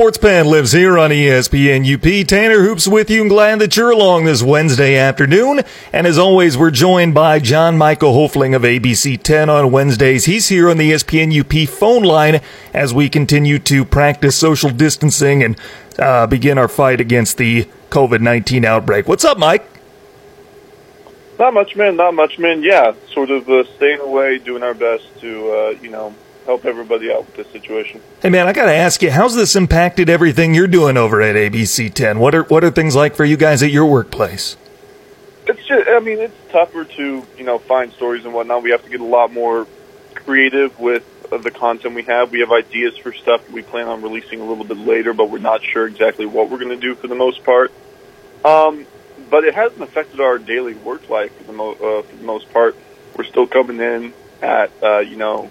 Sports Pen lives here on ESPN UP. Tanner Hoops with you and glad that you're along this Wednesday afternoon. And as always, we're joined by John Michael Hofling of ABC 10 on Wednesdays. He's here on the ESPN UP phone line as we continue to practice social distancing and uh, begin our fight against the COVID 19 outbreak. What's up, Mike? Not much, man. Not much, man. Yeah, sort of uh, staying away, doing our best to, uh, you know, help everybody out with this situation. Hey man, I got to ask you, how's this impacted everything you're doing over at ABC 10? What are what are things like for you guys at your workplace? It's just, I mean, it's tougher to, you know, find stories and whatnot. We have to get a lot more creative with uh, the content we have. We have ideas for stuff we plan on releasing a little bit later, but we're not sure exactly what we're going to do for the most part. Um, but it hasn't affected our daily work life for the, mo- uh, for the most part. We're still coming in at, uh, you know,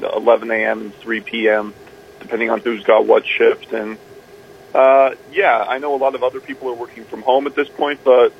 11 a.m. and 3 p.m., depending on who's got what shift. And uh, yeah, I know a lot of other people are working from home at this point, but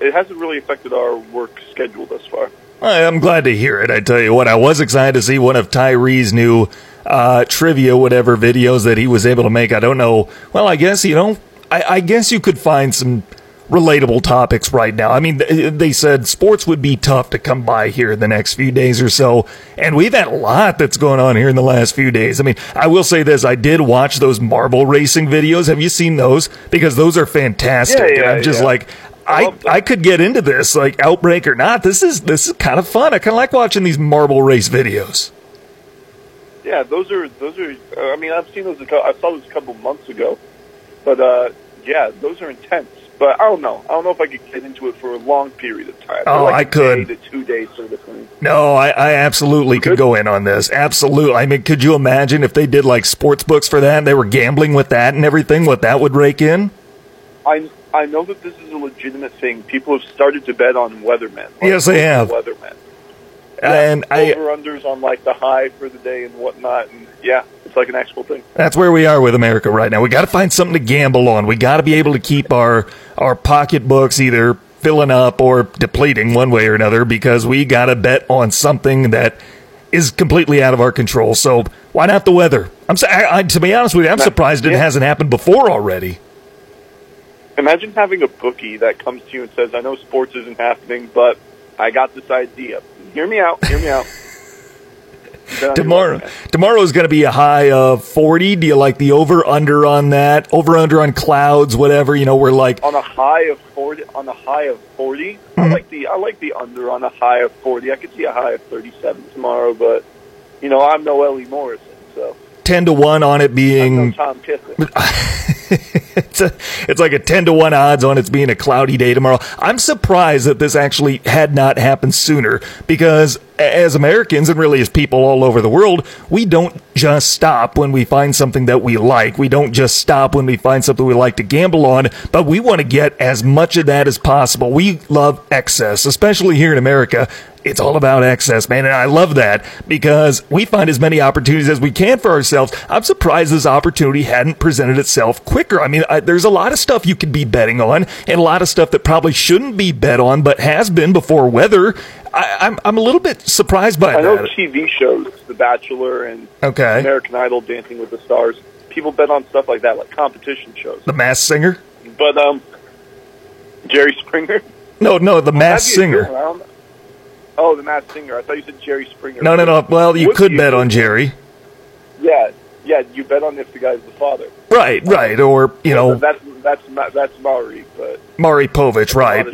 it hasn't really affected our work schedule thus far. I'm glad to hear it. I tell you what, I was excited to see one of Tyree's new uh, trivia, whatever videos that he was able to make. I don't know. Well, I guess you know. I, I guess you could find some relatable topics right now. I mean, they said sports would be tough to come by here in the next few days or so, and we've had a lot that's going on here in the last few days. I mean, I will say this: I did watch those marble racing videos. Have you seen those? Because those are fantastic. Yeah, and yeah, I'm just yeah. like. I I, love them. I could get into this, like outbreak or not. This is this is kind of fun. I kind of like watching these marble race videos. Yeah, those are those are. Uh, I mean, I've seen those. A I saw those a couple months ago, but uh, yeah, those are intense. But I don't know. I don't know if I could get into it for a long period of time. Oh, like I could. Day two days sort of thing. No, I, I absolutely could Good. go in on this. Absolutely. I mean, could you imagine if they did like sports books for that and they were gambling with that and everything, what that would rake in? I I know that this is a legitimate thing. People have started to bet on weathermen. like Yes, they have. Weathermen. Uh, and I, over unders on like the high for the day and whatnot. And yeah, it's like an actual thing. that's where we are with America right now. We got to find something to gamble on. We got to be able to keep our, our pocketbooks either filling up or depleting one way or another because we got to bet on something that is completely out of our control. So why not the weather? I'm I, I, to be honest with you, I'm surprised it hasn't happened before already. Imagine having a bookie that comes to you and says, "I know sports isn't happening, but I got this idea. Hear me out. Hear me out." Tomorrow, tomorrow is going to be a high of 40. Do you like the over under on that? Over under on clouds, whatever. You know, we're like, on a high of forty. On a high of 40 Mm-hmm. I like the I like the under on a high of forty. I could see a high of thirty-seven tomorrow, but you know I'm no Ellie Morrison, so 10 to 1 on it being Tom it's, a, it's like a 10 to 1 odds on it's being a cloudy day tomorrow. I'm surprised that this actually had not happened sooner because as Americans and really as people all over the world, we don't just stop when we find something that we like. We don't just stop when we find something we like to gamble on, but we want to get as much of that as possible. We love excess, especially here in America. It's all about excess, man. And I love that because we find as many opportunities as we can for ourselves. I'm surprised this opportunity hadn't presented itself quicker. I mean, I, there's a lot of stuff you could be betting on and a lot of stuff that probably shouldn't be bet on, but has been before weather. I, I'm, I'm a little bit surprised by I know. TV shows, The Bachelor and Okay. American Idol, Dancing with the Stars. People bet on stuff like that, like competition shows. The Mass Singer? But um, Jerry Springer. No, no, the Mass That'd be a good Singer. I Oh, the Mass Singer. I thought you said Jerry Springer. No, no, no. Well, you could a bet on. Jerry. Yeah, yeah. You bet on if the guy's the father. Right, right. Or, you know, that's that's that's Maury, but Maury Povich, right.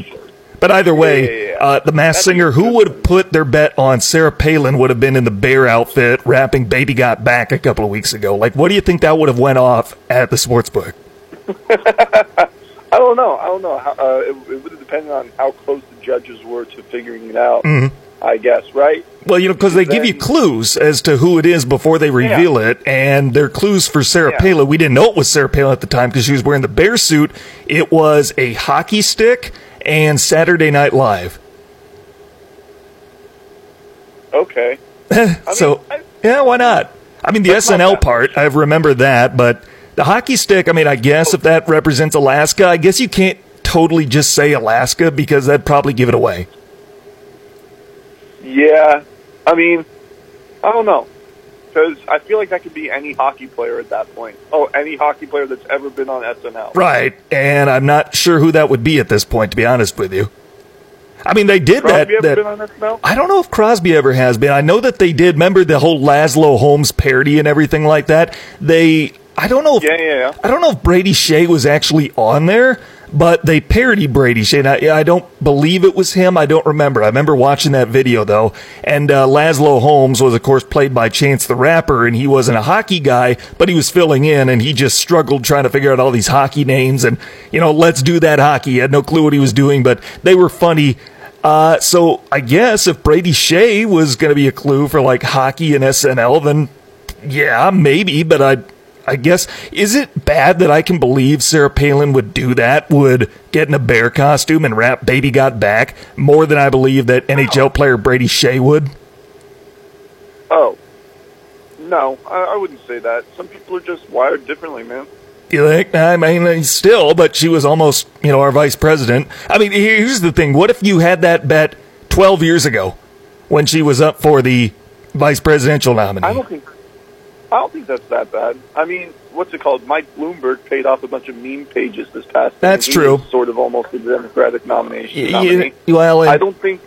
On the show. But either way, Yeah, yeah, yeah. Uh, the mass That'd singer who would have put their bet on Sarah Palin would have been in the bear outfit rapping Baby Got Back a couple of weeks ago. Like, what do you think that would have went off at the sports book? I don't know. I don't know. How, uh, it, it would have depended on how close the judges were to figuring it out. Mm-hmm. I guess, right? Well, you know, because they give you clues as to who it is before they reveal it, and their clues for Sarah Yeah. Palin. We didn't know it was Sarah Palin at the time because she was wearing the bear suit. It was a hockey stick and Saturday Night Live. Okay. so, I- yeah, why not? I mean, the SNL part, I remember that, but the hockey stick, I mean, I guess if that represents Alaska, I guess you can't totally just say Alaska because that'd probably give it away. Yeah. I mean, I don't know. Because I feel like that could be any hockey player at that point. Oh, any hockey player that's ever been on SNL. Right, and I'm not sure who that would be at this point, to be honest with you. I mean, they did Crosby that. ever that been on SNL? I don't know if Crosby ever has been. I know that they did. Remember the whole Laszlo Holmes parody and everything like that. They, I don't know. If, Yeah, yeah, yeah. I don't know if Brady Skjei was actually on there, but they parodied Brady Skjei. I, I don't believe it was him. I don't remember. I remember watching that video though. And uh, Laszlo Holmes was, of course, played by Chance the Rapper, and he wasn't a hockey guy, but he was filling in, and he just struggled trying to figure out all these hockey names. And you know, let's do that hockey. He had no clue what he was doing, but they were funny. Uh, so I guess if Brady Skjei was going to be a clue for like hockey and SNL, then yeah, maybe. But I, I guess is it bad that I can believe Sarah Palin would do that? Would get in a bear costume and rap "Baby Got Back" more than I believe that NHL player Brady Skjei would. Oh. No, I, I wouldn't say that. Some people are just wired differently, man. You think? I mean, uh, still, but she was almost, you know, our vice president. I mean, here's the thing: what if you had that bet 12 years ago when she was up for the vice presidential nominee? I don't think I don't think that's that bad. I mean, what's it called? Mike Bloomberg paid off a bunch of meme pages this past. That's true. Sort of almost a Democratic nomination. Y- nominee. well, I don't think.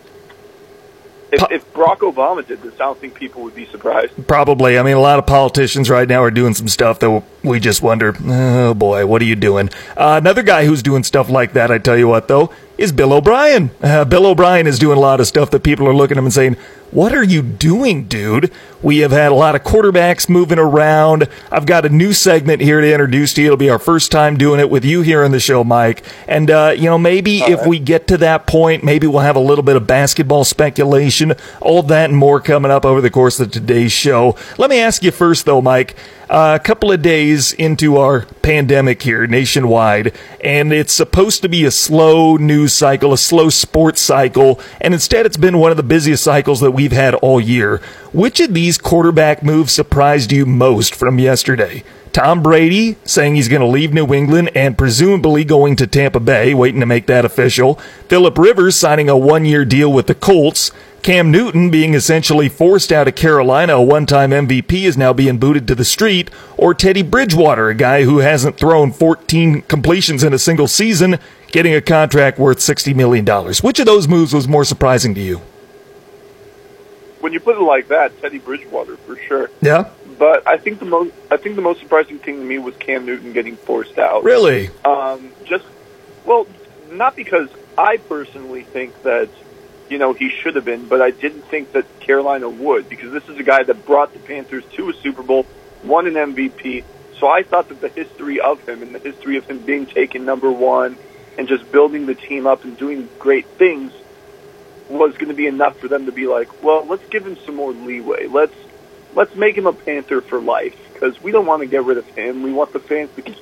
If, if Barack Obama did this, I don't think people would be surprised. Probably. I mean, a lot of politicians right now are doing some stuff that we just wonder, oh boy, what are you doing? Uh, another guy who's doing stuff like that, I tell you what, though, is Bill O'Brien. Uh, Bill O'Brien is doing a lot of stuff that people are looking at him and saying, what are you doing, dude? We have had a lot of quarterbacks moving around. I've got a new segment here to introduce to you. It'll be our first time doing it with you here on the show, Mike. And, uh, you know, maybe if we get to that point, maybe we'll have a little bit of basketball speculation, all that and more coming up over the course of today's show. Let me ask you first, though, Mike. A couple of days into our pandemic here nationwide, and it's supposed to be a slow news cycle, a slow sports cycle, and instead it's been one of the busiest cycles that we've had all year. Which of these quarterback moves surprised you most from yesterday? Tom Brady saying he's going to leave New England and presumably going to Tampa Bay, waiting to make that official. Philip Rivers signing a one year deal with the Colts. Cam Newton being essentially forced out of Carolina, a one time MVP, is now being booted to the street. Or Teddy Bridgewater, a guy who hasn't thrown 14 completions in a single season, getting a contract worth $60 million. Which of those moves was more surprising to you? When you put it like that, Teddy Bridgewater for sure. Yeah? But I think the most I think the most surprising thing to me was Cam Newton getting forced out. Really? Um, just well, not because I personally think that you know he should have been, but I didn't think that Carolina would because this is a guy that brought the Panthers to a Super Bowl, won an MVP. So I thought that the history of him and the history of him being taken number one and just building the team up and doing great things was going to be enough for them to be like, well, let's give him some more leeway. Let's let's make him a Panther for life because we don't want to get rid of him. We want the fans to keep,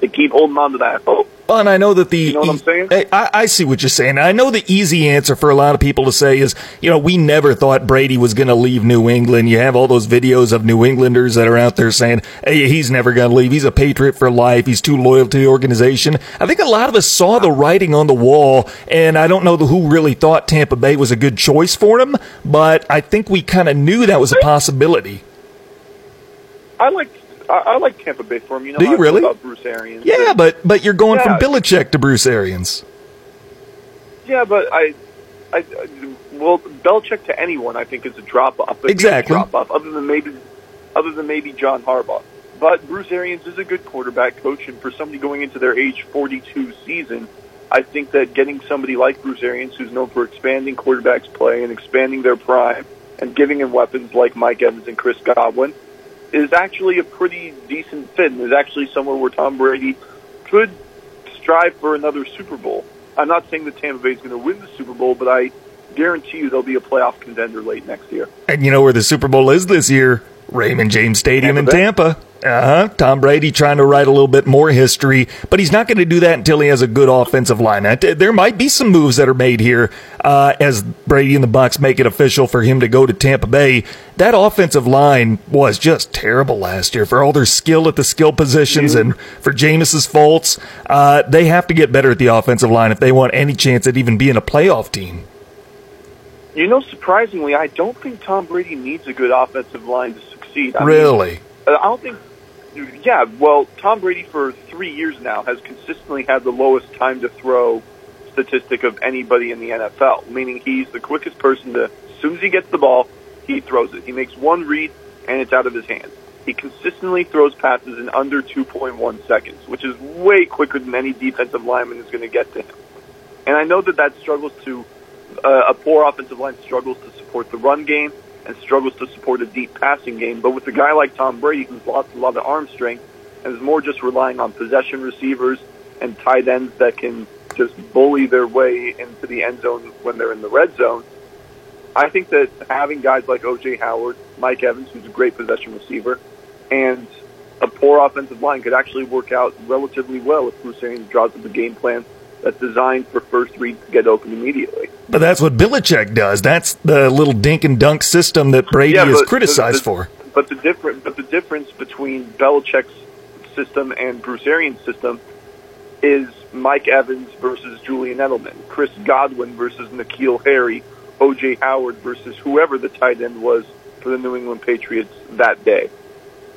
to keep holding on to that hope. Well, and I know that the You know what I'm saying? I, I I see what you're saying. I know the easy answer for a lot of people to say is, you know, we never thought Brady was going to leave New England. You have all those videos of New Englanders that are out there saying, "Hey, he's never going to leave. He's a patriot for life. He's too loyal to the organization." I think a lot of us saw the writing on the wall, and I don't know who really thought Tampa Bay was a good choice for him, but I think we kind of knew that was a possibility. I like I, I like Tampa Bay for him. You know, Do you really? about Bruce Arians? Yeah, but but you're going from Yeah. Belichick to Bruce Arians. yeah, but I, I, I well, Belichick to anyone I think is a drop off. Exactly. drop off, other than maybe, other than maybe John Harbaugh. But Bruce Arians is a good quarterback coach, and for somebody going into their age 42 season, I think that getting somebody like Bruce Arians, who's known for expanding quarterbacks' play and expanding their prime, and giving him weapons like Mike Evans and Chris Godwin, is actually a pretty decent fit, and is actually somewhere where Tom Brady could strive for another Super Bowl. I'm not saying that Tampa Bay is going to win the Super Bowl, but I guarantee you they'll be a playoff contender late next year. And you know where the Super Bowl is this year? Raymond James Stadium in Tampa Tampa. Uh-huh. Tom Brady trying to write a little bit more history, but he's not going to do that until he has a good offensive line. There might be some moves that are made here uh, as Brady and the Bucs make it official for him to go to Tampa Bay. That offensive line was just terrible last year for all their skill at the skill positions and for Jameis's faults. Uh, they have to get better at the offensive line if they want any chance at even being a playoff team. You know, surprisingly, I don't think Tom Brady needs a good offensive line to succeed. I really? Mean, I don't think. Yeah, well, Tom Brady for three years now has consistently had the lowest time to throw statistic of anybody in the NFL, meaning he's the quickest person to, as soon as he gets the ball, he throws it. He makes one read, and it's out of his hands. He consistently throws passes in under 2.1 seconds, which is way quicker than any defensive lineman is going to get to him. And I know that that struggles to, uh, a poor offensive line struggles to support the run game and struggles to support a deep passing game. But with a guy like Tom Brady, who's lost a lot of arm strength and is more just relying on possession receivers and tight ends that can just bully their way into the end zone when they're in the red zone, I think that having guys like O.J. Howard, Mike Evans, who's a great possession receiver, and a poor offensive line could actually work out relatively well if Bruce draws up a game plan that's designed for first reads to get open immediately. But that's what Belichick does. That's the little dink and dunk system that Brady yeah, is criticized for. But the different, but the difference between Belichick's system and Bruce Arians' system is Mike Evans versus Julian Edelman, Chris Godwin versus N'Keal Harry, O.J. Howard versus whoever the tight end was for the New England Patriots that day.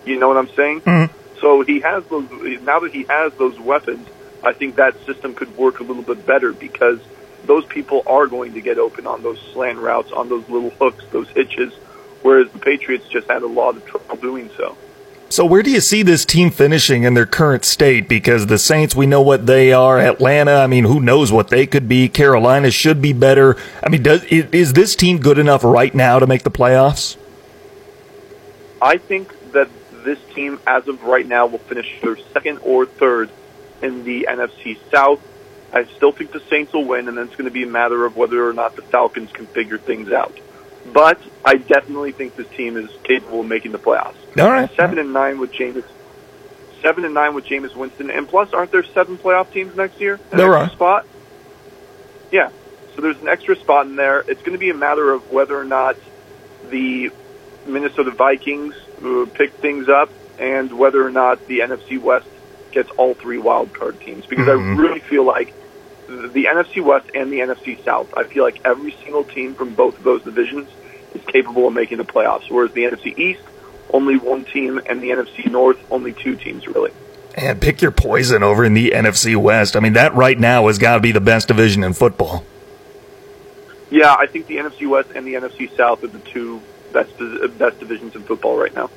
You know what I'm saying? Mm-hmm. So he has those. Now that he has those weapons, I think that system could work a little bit better because those people are going to get open on those slant routes, on those little hooks, those hitches, whereas the Patriots just had a lot of trouble doing so. So where do you see this team finishing in their current state? Because the Saints, we know what they are. Atlanta, I mean, who knows what they could be? Carolina should be better. I mean, does is this team good enough right now to make the playoffs? I think that this team, as of right now, will finish their second or third in the NFC South. I still think the Saints will win, and then it's going to be a matter of whether or not the Falcons can figure things out. But I definitely think this team is capable of making the playoffs. All right, seven and nine with Jameis. Seven and nine with Jameis Winston, and plus, aren't there seven playoff teams next year? An there are. Spot. Yeah, so there's an extra spot in there. It's going to be a matter of whether or not the Minnesota Vikings pick things up, and whether or not the NFC West gets all three wild card teams. Because mm-hmm. I really feel like the NFC West and the NFC South, I feel like every single team from both of those divisions is capable of making the playoffs. Whereas the NFC East, only one team, and the NFC North, only two teams, really. And pick your poison over in the NFC West. I mean, that right now has got to be the best division in football. Yeah, I think the NFC West and the NFC South are the two best best divisions in football right now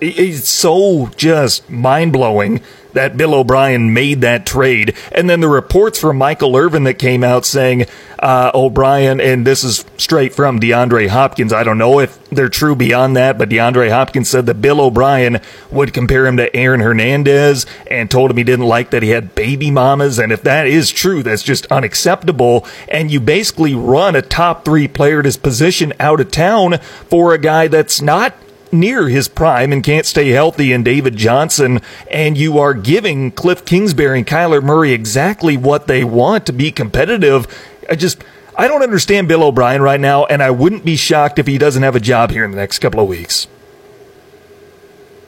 it's so just mind blowing that Bill O'Brien made that trade. And then the reports from Michael Irvin that came out saying uh, O'Brien, and this is straight from DeAndre Hopkins. I don't know if they're true beyond that, but DeAndre Hopkins said that Bill O'Brien would compare him to Aaron Hernandez and told him he didn't like that he had baby mamas. And if that is true, that's just unacceptable. And you basically run a top three player at his position out of town for a guy that's not near his prime and can't stay healthy in David Johnson, and you are giving Cliff Kingsbury and Kyler Murray exactly what they want to be competitive. I just I don't understand Bill O'Brien right now, and I wouldn't be shocked if he doesn't have a job here in the next couple of weeks.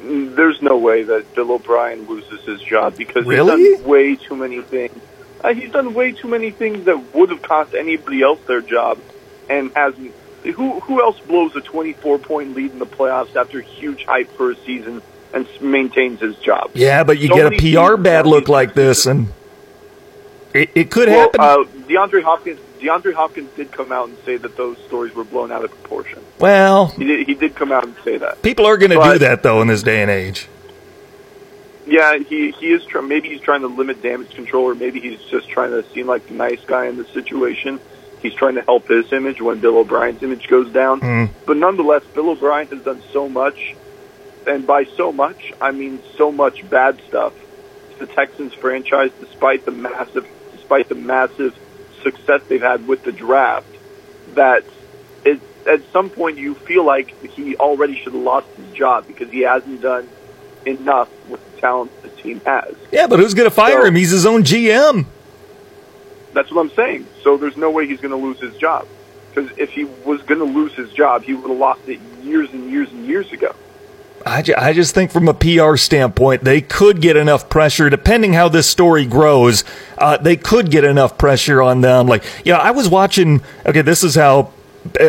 There's no way that Bill O'Brien loses his job because really? he's done way too many things. Uh, he's done way too many things that would have cost anybody else their job, and hasn't who who else blows a 24 point lead in the playoffs after huge hype for a season and maintains his job? Yeah, but you so get a PR bad look like this, and it, it could well, happen. Uh, DeAndre Hopkins. DeAndre Hopkins did come out and say that those stories were blown out of proportion. Well, he did. He did come out and say that. People are going to do that though in this day and age. Yeah, he he is. Try, maybe he's trying to limit damage control, or maybe he's just trying to seem like the nice guy in the situation. He's trying to help his image when Bill O'Brien's image goes down. Mm. But nonetheless, Bill O'Brien has done so much, and by so much, I mean so much bad stuff to the Texans franchise, despite the massive, despite the massive success they've had with the draft, that it, at some point you feel like he already should have lost his job because he hasn't done enough with the talent the team has. Yeah, but who's going to fire so, him? He's his own GM. That's what I'm saying. So there's no way he's going to lose his job. Because if he was going to lose his job, he would have lost it years and years and years ago. I, ju- I just think from a PR standpoint, they could get enough pressure, depending how this story grows. Uh, they could get enough pressure on them. Like, yeah, I was watching. Okay, this is how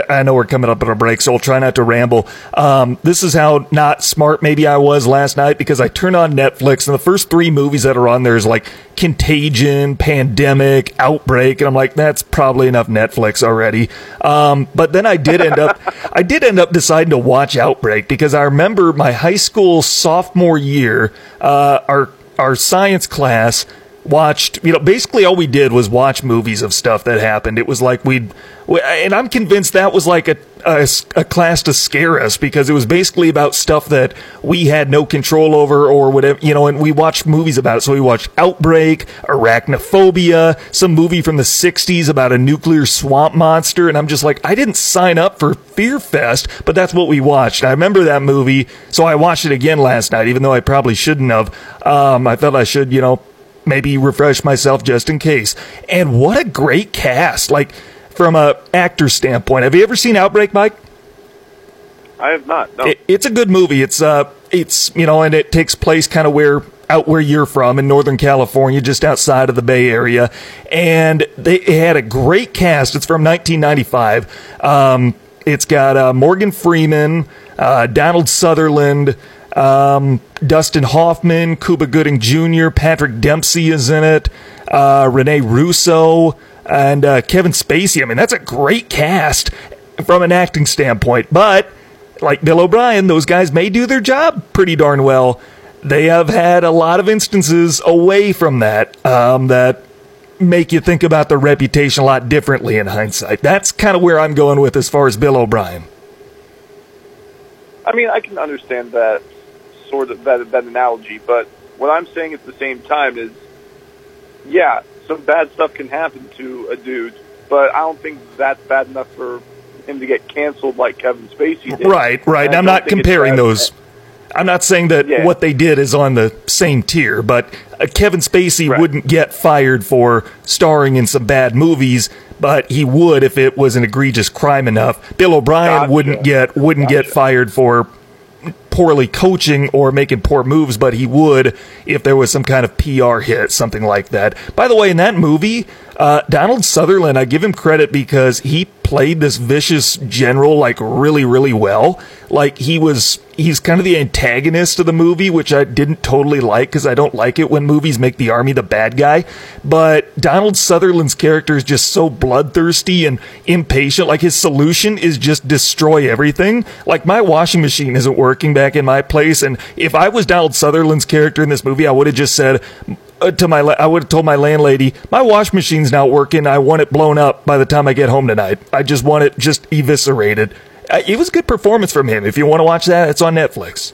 I know we're coming up on a break, so I'll try not to ramble. Um, this is how not smart maybe I was last night because I turned on Netflix and the first three movies that are on there is like Contagion, Pandemic, Outbreak, and I'm like, that's probably enough Netflix already. Um, but then I did end up, I did end up deciding to watch Outbreak because I remember my high school sophomore year, uh, our our science class watched, you know, basically all we did was watch movies of stuff that happened. It was like we'd, and I'm convinced that was like a, a, a, class to scare us because it was basically about stuff that we had no control over or whatever, you know, and we watched movies about it. So we watched Outbreak, Arachnophobia, some movie from the 60s about a nuclear swamp monster. And I'm just like, I didn't sign up for Fear Fest, but that's what we watched. I remember that movie. So I watched it again last night, even though I probably shouldn't have. Um, I felt I should, you know, maybe refresh myself just in case. And what a great cast! Like from a actor standpoint, have you ever seen Outbreak, Mike? I have not. No. It, it's a good movie. It's uh, it's you know, and it takes place kind of where out where you're from in Northern California, just outside of the Bay Area, and they had a great cast. It's from 1995. Um, it's got uh, Morgan Freeman, uh, Donald Sutherland. Um, Dustin Hoffman, Cuba Gooding Jr., Patrick Dempsey is in it, uh, Rene Russo, and uh, Kevin Spacey. I mean, that's a great cast from an acting standpoint. But like Bill O'Brien, those guys may do their job pretty darn well. They have had a lot of instances away from that um, that make you think about their reputation a lot differently in hindsight. That's kind of where I'm going with as far as Bill O'Brien. I mean, I can understand that sort of that, that analogy. But what I'm saying at the same time is, yeah, some bad stuff can happen to a dude, but I don't think that's bad enough for him to get canceled like Kevin Spacey did. Right, right. I'm not comparing those. I'm not saying that yeah. what they did is on the same tier, but uh, Kevin Spacey right. wouldn't get fired for starring in some bad movies, but he would if it was an egregious crime enough. Bill O'Brien gotcha. wouldn't get wouldn't gotcha. get fired for poorly coaching or making poor moves, but he would if there was some kind of PR hit, something like that. By the way, in that movie, uh, Donald Sutherland, I give him credit because he played this vicious general like really, really well. Like he was, he's kind of the antagonist of the movie, which I didn't totally like because I don't like it when movies make the army the bad guy. But Donald Sutherland's character is just so bloodthirsty and impatient. Like his solution is just destroy everything. Like my washing machine isn't working back in my place, and if I was Donald Sutherland's character in this movie, I would have just said, to my I would have told my landlady, my wash machine's not working. I want it blown up by the time I get home tonight. I just want it just eviscerated. Uh, it was a good performance from him. If you want to watch that, it's on Netflix.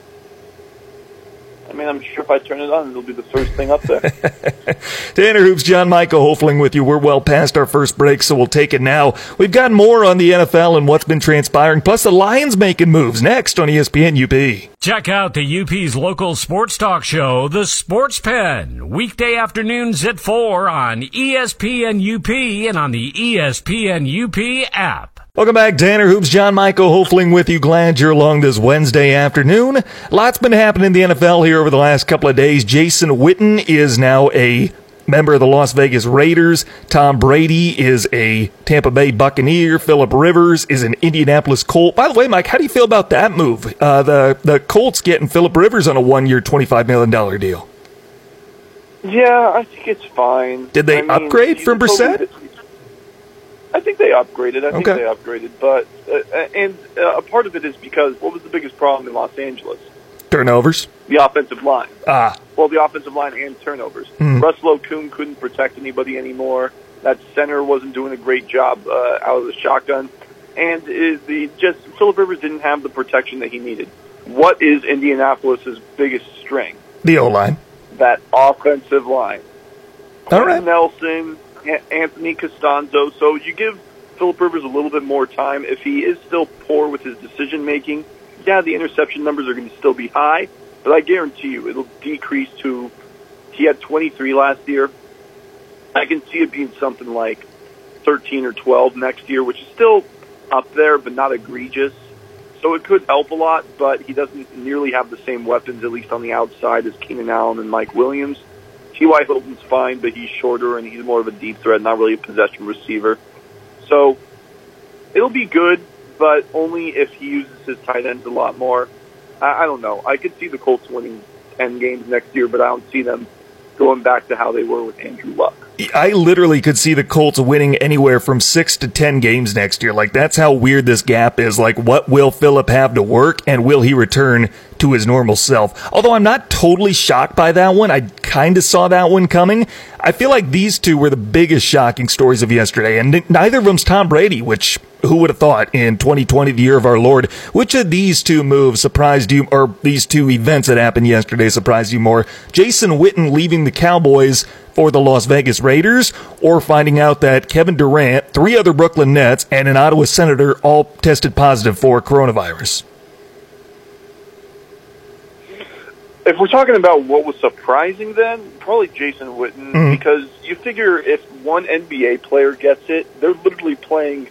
I mean, I'm sure if I turn it on, it'll be the first thing up there. Tanner Hoops, John Michael Hofling with you. We're well past our first break, so we'll take it now. We've got more on the NFL and what's been transpiring, plus the Lions making moves next on ESPN UP. Check out the UP's local sports talk show, The Sports Pen, weekday afternoons at 4 on ESPN UP and on the ESPN UP app. Welcome back, Tanner Hoops. John Michael Hofling with you. Glad you're along this Wednesday afternoon. Lots been happening in the NFL here over the last couple of days. Jason Witten is now a member of the Las Vegas Raiders. Tom Brady is a Tampa Bay Buccaneer. Philip Rivers is an Indianapolis Colt. By the way, Mike, how do you feel about that move? Uh, the the Colts getting Philip Rivers on a one year, twenty five million dollar deal. Yeah, I think it's fine. Did they I mean, upgrade from Brissett? I think they upgraded. I think okay. they upgraded, but uh, and uh, a part of it is because what was the biggest problem in Los Angeles? Turnovers. The offensive line. Ah. Well, the offensive line and turnovers. Mm. Russell Okung couldn't protect anybody anymore. That center wasn't doing a great job uh, out of the shotgun, and is the just Philip Rivers didn't have the protection that he needed. What is Indianapolis's biggest strength? The O line. That offensive line. All right. Nelson, Anthony Castonzo. So you give Philip Rivers a little bit more time. If he is still poor with his decision making, yeah, the interception numbers are going to still be high, but I guarantee you it'll decrease to. He had 23 last year. I can see it being something like 13 or 12 next year, which is still up there, but not egregious. So it could help a lot, but he doesn't nearly have the same weapons, at least on the outside, as Keenan Allen and Mike Williams. T.Y. Hilton's fine, but he's shorter and he's more of a deep threat, not really a possession receiver. So it'll be good, but only if he uses his tight ends a lot more. I, I don't know. I could see the Colts winning ten games next year, but I don't see them going back to how they were with Andrew Luck. I literally could see the Colts winning anywhere from six to ten games next year. Like that's how weird this gap is. Like, what will Philip have to work, and will he return to his normal self? Although I'm not totally shocked by that one. I kind of saw that one coming. I feel like these two were the biggest shocking stories of yesterday, and neither of them's Tom Brady. Which who would have thought in 2020, the year of our Lord? Which of these two moves surprised you, or these two events that happened yesterday surprised you more? Jason Witten leaving the Cowboys for the Las Vegas Raiders, or finding out that Kevin Durant, three other Brooklyn Nets, and an Ottawa Senator all tested positive for coronavirus? If we're talking about what was surprising, then probably Jason Witten, mm-hmm. because you figure if one NBA player gets it, they're literally playing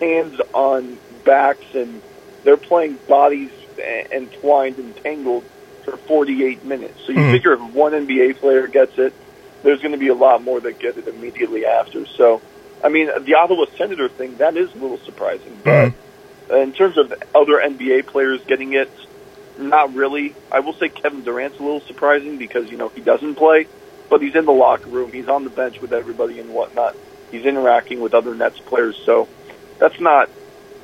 hands on backs and they're playing bodies entwined and tangled for 48 minutes. So you mm-hmm. figure if one NBA player gets it, there's going to be a lot more that get it immediately after. So, I mean, the Ottawa Senator thing, that is a little surprising. But mm-hmm. in terms of other NBA players getting it, not really. I will say Kevin Durant's a little surprising because, you know, he doesn't play, but he's in the locker room. He's on the bench with everybody and whatnot. He's interacting with other Nets players. So that's not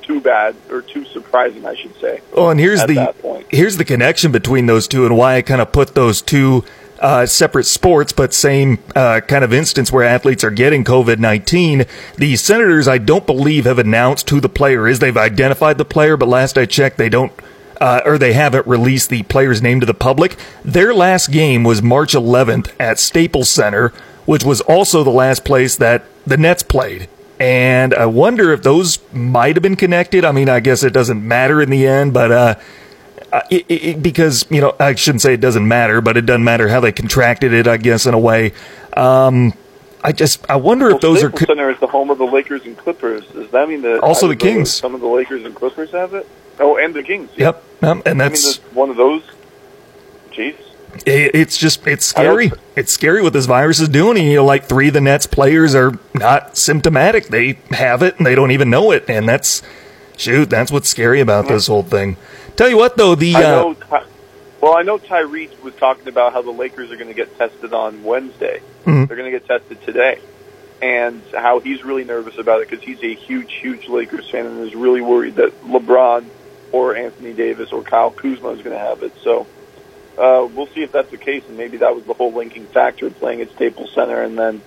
too bad or too surprising, I should say. Oh, and here's the here's the connection between those two and why I kind of put those two uh, separate sports, but same uh, kind of instance where athletes are getting COVID 19. The Senators, I don't believe, have announced who the player is. They've identified the player, but last I checked, they don't. Uh, or they haven't released the player's name to the public. Their last game was March 11th at Staples Center, which was also the last place that the Nets played. And I wonder if those might have been connected. I mean, I guess it doesn't matter in the end, but uh, uh, it, it, because you know I shouldn't say it doesn't matter, but it doesn't matter how they contracted it. I guess in a way. Um, I just I wonder well, if those Staples are Center is the home of the Lakers and Clippers. Does that mean that also the Kings? Some of the Lakers and Clippers have it. Oh, and the Kings. Yeah. Yep, and that's I mean, one of those. Jeez. It's just it's scary. It's scary what this virus is doing. And, you know, like three of the Nets players are not symptomatic. They have it and they don't even know it, and that's shoot. That's what's scary about this whole thing. Tell you what, though, the. I uh, know, uh, well, I know Tyrese was talking about how the Lakers are going to get tested on Wednesday. Mm-hmm. They're going to get tested today. And how he's really nervous about it because he's a huge, huge Lakers fan and is really worried that LeBron or Anthony Davis or Kyle Kuzma is going to have it. So uh, we'll see if that's the case, and maybe that was the whole linking factor playing at Staples Center and then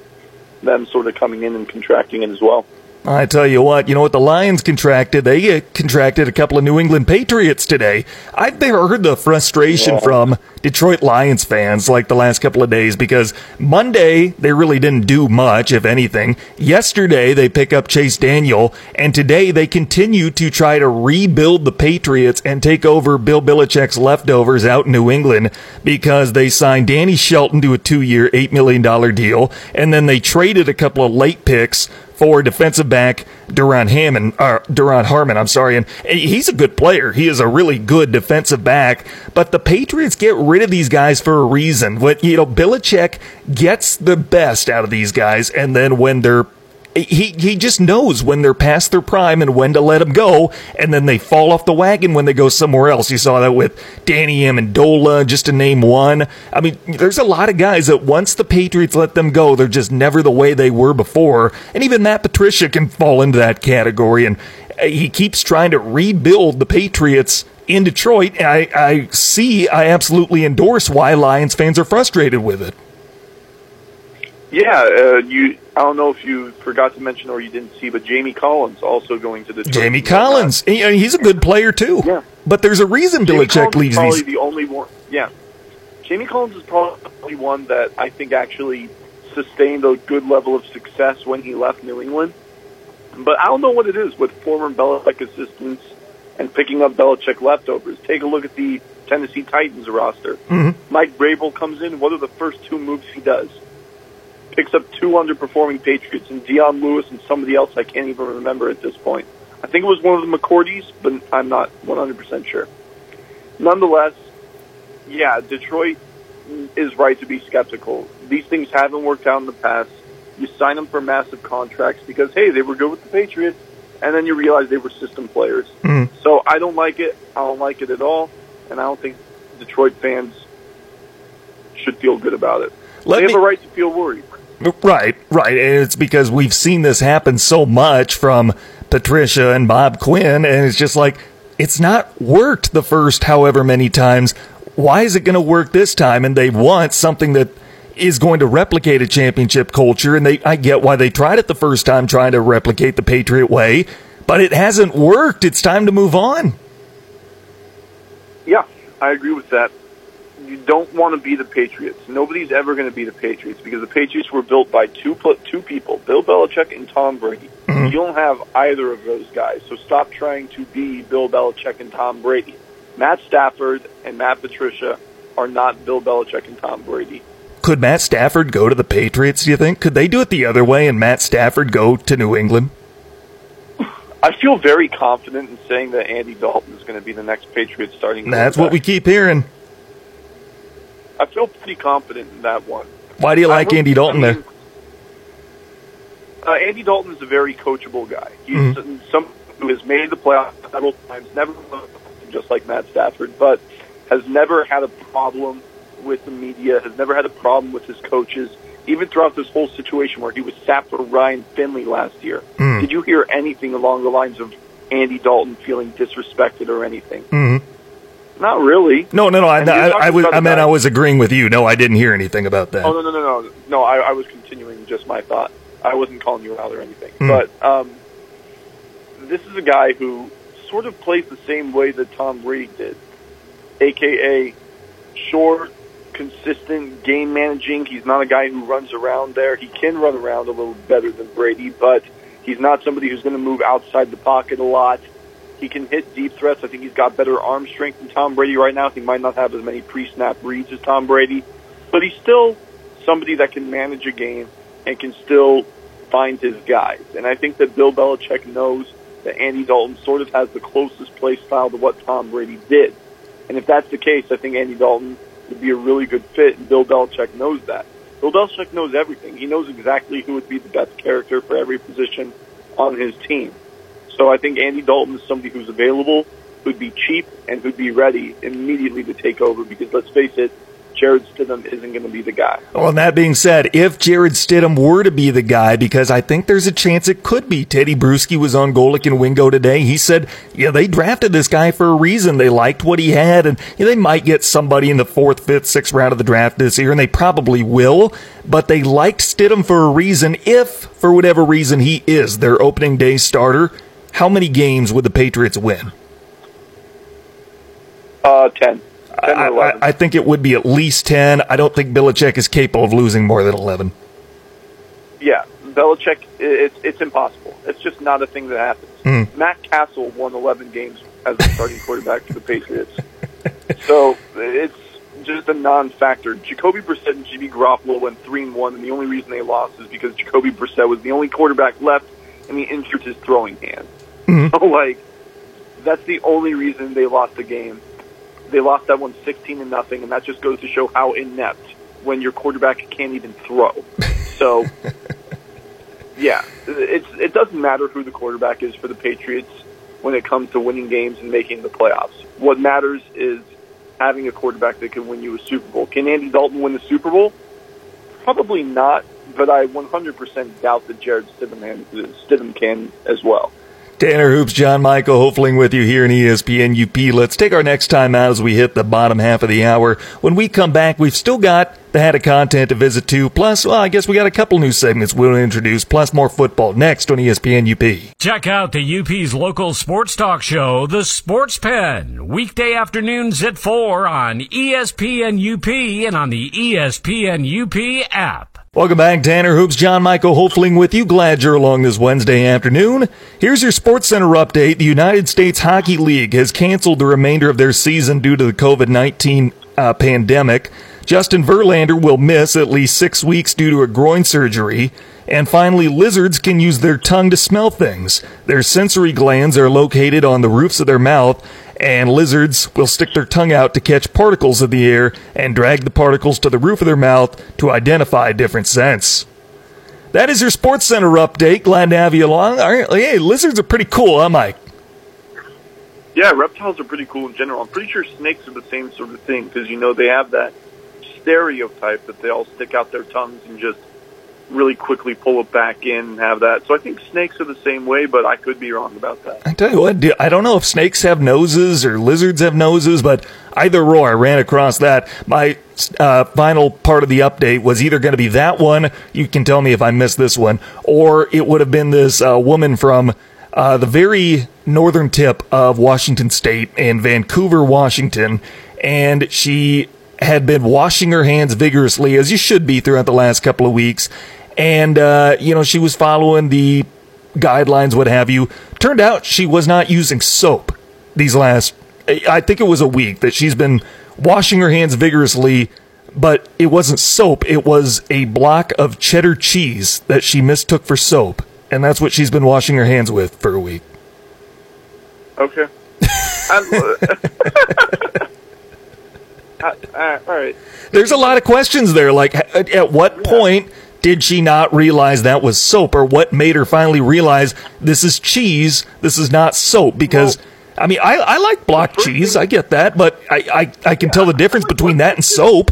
them sort of coming in and contracting it as well. I tell you what, you know what the Lions contracted? They uh, contracted a couple of New England Patriots today. I've heard the frustration yeah. from Detroit Lions fans like the last couple of days because Monday they really didn't do much, if anything. Yesterday they pick up Chase Daniel, and today they continue to try to rebuild the Patriots and take over Bill Belichick's leftovers out in New England because they signed Danny Shelton to a two-year, $8 million deal, and then they traded a couple of late picks for defensive back Duron Hammond, or Duron Harmon, I'm sorry, and he's a good player. He is a really good defensive back, but the Patriots get rid of these guys for a reason. What you know, Belichick gets the best out of these guys, and then when they're he he just knows when they're past their prime and when to let them go, and then they fall off the wagon when they go somewhere else. You saw that with Danny Amendola, just to name one. I mean, there's a lot of guys that once the Patriots let them go, they're just never the way they were before. And even Matt Patricia can fall into that category. And uh, he keeps trying to rebuild the Patriots in Detroit. I, I see, I absolutely endorse why Lions fans are frustrated with it. Yeah, uh, you. I don't know if you forgot to mention or you didn't see, but Jamie Collins also going to the. Jamie Collins, he, he's a good player too. Yeah, but there's a reason Belichick leaves probably these. the only one. Yeah, Jamie Collins is probably one that I think actually sustained a good level of success when he left New England. But I don't know what it is with former Belichick assistants and picking up Belichick leftovers. Take a look at the Tennessee Titans roster. Mm-hmm. Mike Vrabel comes in. What are the first two moves he does? Picks up two underperforming Patriots and Dion Lewis and somebody else I can't even remember at this point. I think it was one of the McCourties, but I'm not 100% sure. Nonetheless, yeah, Detroit is right to be skeptical. These things haven't worked out in the past. You sign them for massive contracts because, hey, they were good with the Patriots and then you realize they were system players. Mm. So I don't like it. I don't like it at all, and I don't think Detroit fans should feel good about it. Let they have a right to feel worried. Right, right. And it's because we've seen this happen so much from Patricia and Bob Quinn, and it's just like, it's not worked the first however many times. Why is it going to work this time? And they want something that is going to replicate a championship culture, and they I get why they tried it the first time trying to replicate the Patriot way, but it hasn't worked. It's time to move on. Yeah, I agree with that. You don't want to be the Patriots. Nobody's ever going to be the Patriots because the Patriots were built by two two people, Bill Belichick and Tom Brady. Mm-hmm. You don't have either of those guys, so stop trying to be Bill Belichick and Tom Brady. Matt Stafford and Matt Patricia are not Bill Belichick and Tom Brady. Could Matt Stafford go to the Patriots, do you think? Could they do it the other way and Matt Stafford go to New England? I feel very confident in saying that Andy Dalton is going to be the next Patriots starting. That's what we keep hearing. I feel pretty confident in that one. Why do you like Andy Dalton I there? Uh, Andy Dalton is a very coachable guy. He's Mm-hmm. some who has made the playoffs several times, never just like Matt Stafford, but has never had a problem with the media, has never had a problem with his coaches, even throughout this whole situation where he was sapped for Ryan Finley last year. Mm. Did you hear anything along the lines of Andy Dalton feeling disrespected or anything? Mhm. Not really. No, no, no. I, And I, I, was, I meant I was agreeing with you. No, I didn't hear anything about that. Oh no no no no no! I, I was continuing just my thought. I wasn't calling you out or anything. Hmm. But um, this is a guy who sort of plays the same way that Tom Brady did, aka short, consistent game managing. He's not a guy who runs around there. He can run around a little better than Brady, but he's not somebody who's going to move outside the pocket a lot. He can hit deep threats. I think he's got better arm strength than Tom Brady right now. He might not have as many pre-snap reads as Tom Brady, but he's still somebody that can manage a game and can still find his guys. And I think that Bill Belichick knows that Andy Dalton sort of has the closest play style to what Tom Brady did. And if that's the case, I think Andy Dalton would be a really good fit, and Bill Belichick knows that. Bill Belichick knows everything. He knows exactly who would be the best character for every position on his team. So I think Andy Dalton is somebody who's available, who'd be cheap, and who'd be ready immediately to take over because let's face it, Jarrett Stidham isn't going to be the guy. Well, and that being said, if Jarrett Stidham were to be the guy, because I think there's a chance it could be. Teddy Bruschi was on Golic and Wingo today. He said, yeah, they drafted this guy for a reason. They liked what he had, and yeah, they might get somebody in the fourth, fifth, sixth round of the draft this year, and they probably will. But they liked Stidham for a reason. If, for whatever reason, he is their opening day starter, how many games would the Patriots win? Uh, 10. 10 I, I, I think it would be at least 10. I don't think Belichick is capable of losing more than 11. Yeah, Belichick, it's it's impossible. It's just not a thing that happens. Hmm. Matt Cassel won 11 games as a starting quarterback for the Patriots, so it's just a non-factor. Jacoby Brissett and Jimmy Garoppolo went three and one, and the only reason they lost is because Jacoby Brissett was the only quarterback left, and he injured his throwing hand. Mm-hmm. So, like, that's the only reason they lost the game. They lost that one 16 to nothing, and that just goes to show how inept when your quarterback can't even throw. So, yeah, it's it doesn't matter who the quarterback is for the Patriots when it comes to winning games and making the playoffs. What matters is having a quarterback that can win you a Super Bowl. Can Andy Dalton win the Super Bowl? Probably not, but I 100% doubt that Jarrett Stidham, Stidham can as well. Tanner Hoops, John Michael Hofling with you here in ESPN UP. Let's take our next time out as we hit the bottom half of the hour. When we come back, we've still got the hat of content to visit too. Plus, well, I guess we got a couple new segments we'll introduce, plus more football next on ESPN UP. Check out the UP's local sports talk show, The Sports Pen, weekday afternoons at 4 on ESPN UP and on the ESPN UP app. Welcome back, Tanner Hoops, John Michael Hofling with you. Glad you're along this Wednesday afternoon. Here's your Sports Center update. The United States Hockey League has canceled the remainder of their season due to the COVID-19 uh, pandemic. Justin Verlander will miss at least six weeks due to a groin surgery. And finally, lizards can use their tongue to smell things. Their sensory glands are located on the roofs of their mouth, and lizards will stick their tongue out to catch particles of the air and drag the particles to the roof of their mouth to identify different scents. that is your Sports Center update. Glad to have you along. Hey, lizards are pretty cool, huh, Mike? Yeah, reptiles are pretty cool in general. I'm pretty sure snakes are the same sort of thing because you know they have that stereotype that they all stick out their tongues and just really quickly pull it back in and have that. So I think snakes are the same way, but I could be wrong about that. I tell you what, I don't know if snakes have noses or lizards have noses, but either or, I ran across that. My uh, final part of the update was either going to be that one. You can tell me if I missed this one, or it would have been this uh, woman from uh, the very northern tip of Washington State in Vancouver, Washington, and she had been washing her hands vigorously, as you should be throughout the last couple of weeks. And, uh, you know, she was following the guidelines, what have you. Turned out she was not using soap these last, I think it was a week that she's been washing her hands vigorously, but it wasn't soap. It was a block of cheddar cheese that she mistook for soap. And that's what she's been washing her hands with for a week. Okay. Uh, all right. There's a lot of questions there. Like, at, at what yeah. point did she not realize that was soap, or what made her finally realize this is cheese, this is not soap? Because, well, I mean, I, I like block cheese, I get that, but I, I, I can tell the difference between that and soap.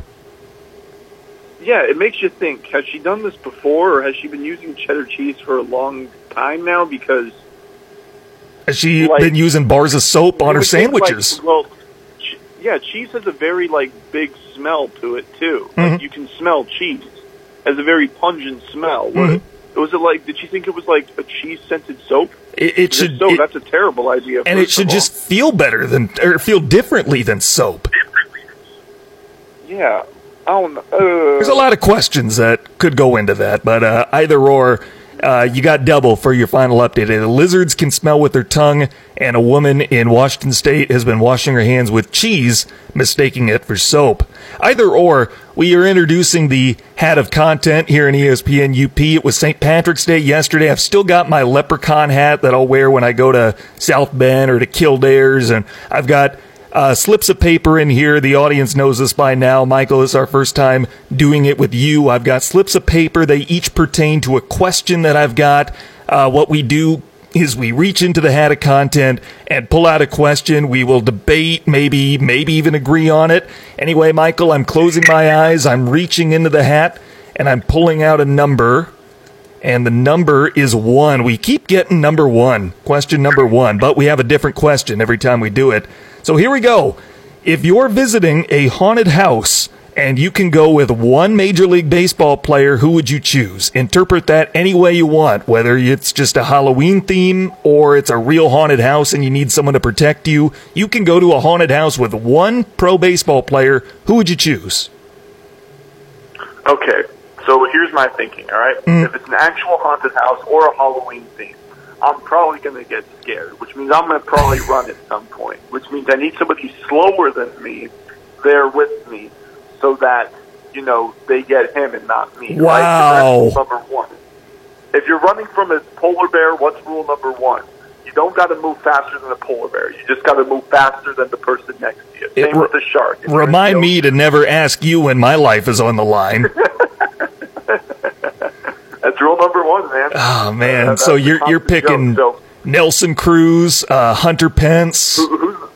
Yeah, it makes you think. Has she done this before, or has she been using cheddar cheese for a long time now? Because has she like, been using bars of soap on her sandwiches? Like, well, yeah, cheese has a very like big smell to it too. Mm-hmm. Like you can smell cheese. Has a very pungent smell. Mm-hmm. Was it like? Did you think it was like a cheese scented soap? It, it should. So that's a terrible idea. And it should just feel better than or feel differently than soap. Yeah, I don't know. Uh, There's a lot of questions that could go into that, but uh, either or uh, you got double for your final update. The lizards can smell with their tongue, and a woman in Washington State has been washing her hands with cheese, mistaking it for soap. Either or, we are introducing the hat of content here in ESPN UP. It was St. Patrick's Day yesterday. I've still got my leprechaun hat that I'll wear when I go to South Bend or to Kildare's, and I've got uh, slips of paper in here. The audience knows this by now. Michael, it's our first time doing it with you. I've got slips of paper. They each pertain to a question that I've got. Uh, what we do is we reach into the hat of content and pull out a question. We will debate, maybe, maybe even agree on it. Anyway, Michael, I'm closing my eyes. I'm reaching into the hat and I'm pulling out a number. And the number is one. We keep getting number one, question number one, but we have a different question every time we do it. So here we go. If you're visiting a haunted house and you can go with one Major League Baseball player, who would you choose? Interpret that any way you want, whether it's just a Halloween theme or it's a real haunted house and you need someone to protect you. You can go to a haunted house with one pro baseball player. Who would you choose? Okay, so here's my thinking, all right? Mm. If it's an actual haunted house or a Halloween theme, I'm probably going to get scared, which means I'm going to probably run at some point, which means I need somebody slower than me there with me so that, you know, they get him and not me. Wow. Right? number one. If you're running from a polar bear, what's rule number one? You don't got to move faster than a polar bear. You just got to move faster than the person next to you. Same with the shark. Remind me to never ask you when my life is on the line. That's rule number one, man. Oh man! Uh, so you're you're picking so, Nelson Cruz, uh, Hunter Pence. Who, who's,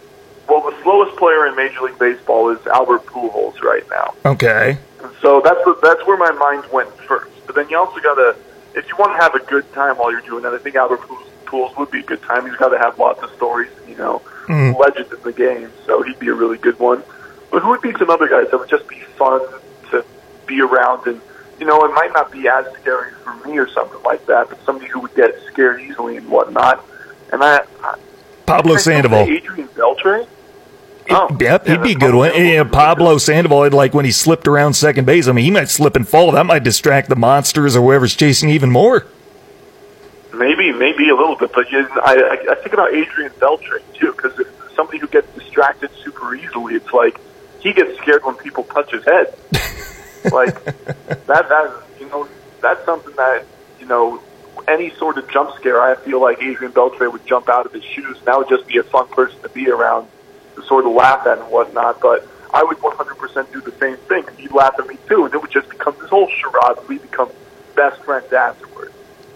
well, the slowest player in Major League Baseball is Albert Pujols right now. Okay. So that's the, that's where my mind went first. But then you also got to, if you want to have a good time while you're doing that, I think Albert Pujols would be a good time. He's got to have lots of stories, you know, mm. legend in the game. So he'd be a really good one. But who would be some other guys that would just be fun to be around and you know, it might not be as scary for me or something like that, but somebody who would get scared easily and whatnot. And I, I Pablo Sandoval, Adrian Beltre. Oh, yep, yeah, he'd be a good one. Yeah, Pablo Sandoval, like when he slipped around second base, I mean, he might slip and fall. That might distract the monsters or whoever's chasing even more. Maybe, maybe a little bit, but you, I, I think about Adrian Beltre too, because somebody who gets distracted super easily, it's like he gets scared when people touch his head. like that that you know that's something that you know any sort of jump scare I feel like Adrian Beltre would jump out of his shoes and that would just be a fun person to be around to sort of laugh at and whatnot but I would 100% do the same thing and he'd laugh at me too and it would just become this whole charade we become best friends after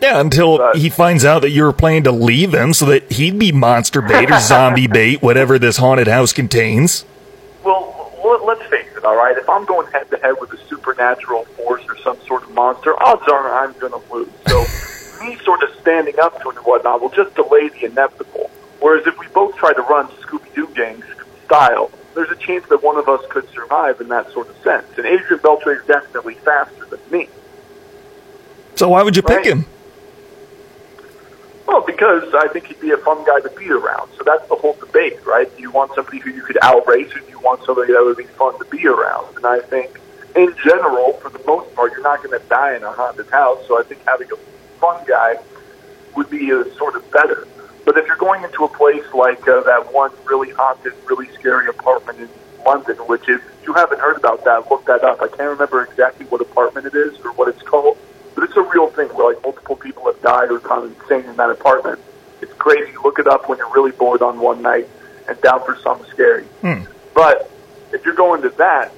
Yeah, until But- he finds out that you were planning to leave him so that he'd be monster bait or zombie bait, whatever this haunted house contains. Well, let's face it, all right? If I'm going head to head with a supernatural force or some sort of monster, odds are I'm going to lose. So, me sort of standing up to it and whatnot will just delay the inevitable. Whereas if we both try to run Scooby Doo gang style, there's a chance that one of us could survive in that sort of sense. And Adrian Beltre is definitely faster than me. So why would you pick him? Well, because I think he'd be a fun guy to be around. So that's the whole debate, right? Do you want somebody who you could outrace, or do you want somebody that would be fun to be around? And I think, in general, for the most part, you're not going to die in a haunted house. So I think having a fun guy would be uh, sort of better. But if you're going into a place like uh, that one really haunted, really scary apartment in London, which if you haven't heard about that, look that up. I can't remember exactly what apartment it is or what it's called, it's a real thing where like multiple people have died or gone insane in that apartment. It's crazy. Look it up when you're really bored on one night and down for something scary. Hmm. But if you're going to that,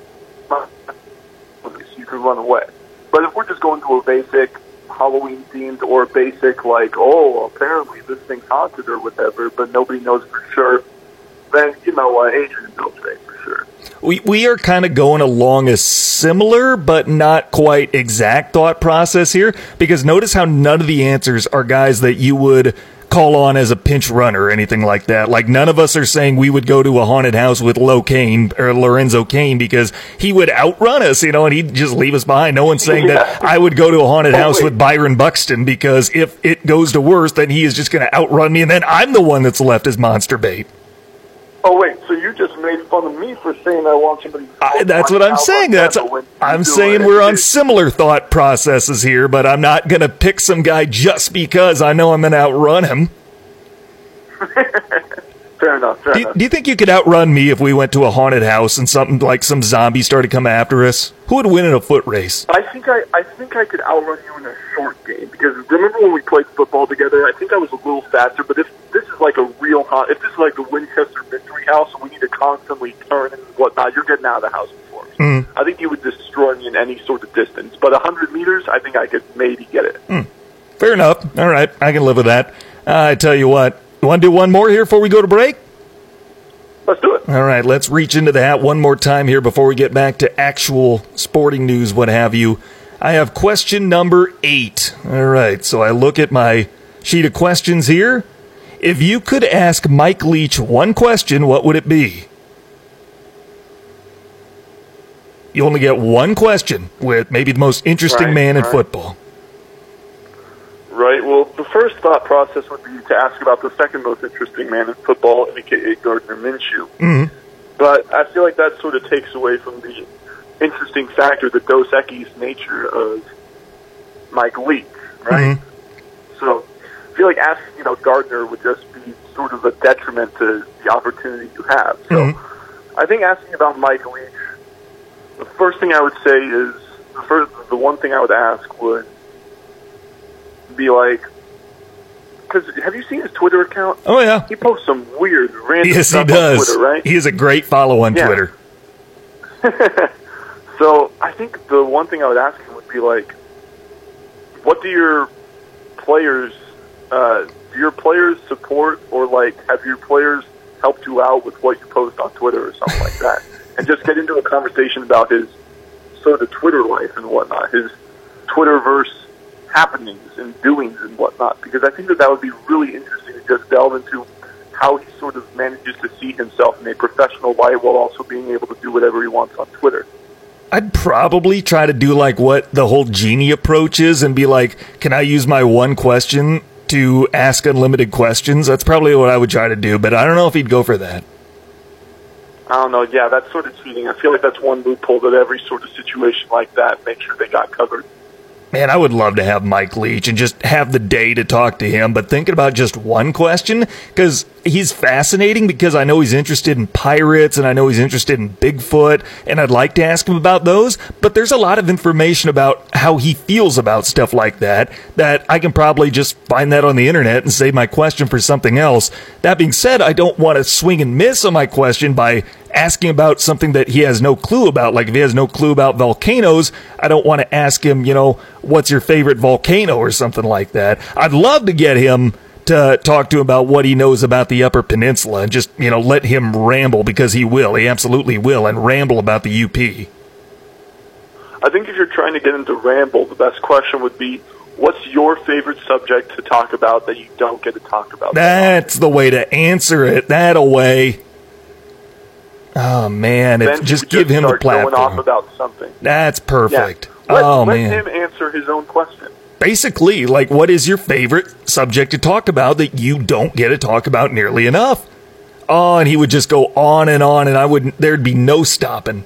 you can run away. But if we're just going to a basic Halloween themed or a basic like, oh, apparently this thing's haunted or whatever, but nobody knows for sure, then you know uh, Adrian for sure. We we are kind of going along a similar but not quite exact thought process here because notice how none of the answers are guys that you would call on as a pinch runner or anything like that. Like none of us are saying we would go to a haunted house with Lo Cain or Lorenzo Cain because he would outrun us, you know, and he'd just leave us behind. No one's saying that I would go to a haunted Oh, house wait. with Byron Buxton because if it goes to worse, then he is just going to outrun me and then I'm the one that's left as monster bait. Oh wait, so you just made fun of me for saying I want somebody? I, that's what I'm saying. That's I'm saying we're on similar thought processes here, but I'm not gonna pick some guy just because I know I'm gonna outrun him. Fair enough. Fair Do you, enough. do you think you could outrun me if we went to a haunted house and something like some zombies started coming after us? Who would win in a foot race? I think I, I think I could outrun you in a short game because remember when we played football together? I think I was a little faster. But if this is like a real hot, if this is like the Winchester Mystery House and we need to constantly turn and whatnot, you're getting out of the house before me. I think you would destroy me in any sort of distance. But a hundred meters, I think I could maybe get it. Fair enough. All right, I can live with that. Uh, I tell you what, you want to do one more here before we go to break? Let's do it. All right, let's reach into the hat one more time here before we get back to actual sporting news, what have you. I have question number eight. All right, so I look at my sheet of questions here. If you could ask Mike Leach one question, what would it be? You only get one question with maybe the most interesting Right, man in right. football. Right. Well, the first thought process would be to ask about the second most interesting man in football, aka Gardner Minshew. Mhm. But I feel like that sort of takes away from the interesting factor, the Dos Equis nature of Mike Leach, right? So I feel like asking, you know, Gardner would just be sort of a detriment to the opportunity you have. So Mhm. I think asking about Mike Leach, the first thing I would say is the first, the one thing I would ask would be like, because have you seen his Twitter account? Oh, yeah. He posts some weird, random Yes, he stuff on does. Twitter, right? He is a great follow on Yeah. Twitter. So I think the one thing I would ask him would be like, what do your players, uh, do your players support or like have your players helped you out with what you post on Twitter or something like that, and just get into a conversation about his sort of Twitter life and whatnot, his Twitterverse happenings and doings and whatnot, because I think that that would be really interesting to just delve into how he sort of manages to see himself in a professional light while also being able to do whatever he wants on Twitter. I'd probably try to do like what the whole genie approach is and be like, can I use my one question to ask unlimited questions? That's probably what I would try to do, but I don't know if he'd go for that. I don't know. Yeah, that's sort of cheating. I feel like that's one loophole that every sort of situation like that make sure they got covered. Man, I would love to have Mike Leach and just have the day to talk to him, but thinking about just one question, because he's fascinating because I know he's interested in pirates and I know he's interested in Bigfoot and I'd like to ask him about those, but there's a lot of information about how he feels about stuff like that that I can probably just find that on the internet and save my question for something else. That being said, I don't want to swing and miss on my question by asking about something that he has no clue about. Like if he has no clue about volcanoes, I don't want to ask him, you know, what's your favorite volcano or something like that. I'd love to get him to talk to him about what he knows about the Upper Peninsula and just, you know, let him ramble because he will. He absolutely will and ramble about the UP. I think if you're trying to get into ramble, the best question would be what's your favorite subject to talk about that you don't get to talk about? That's the way to answer it. That way. Oh man, it's, just give him the platform. Going off about something. That's perfect. Yeah. Let, oh let man, him answer his own question. Basically, like, what is your favorite subject to talk about that you don't get to talk about nearly enough? Oh, and he would just go on and on, and I wouldn't. There'd be no stopping.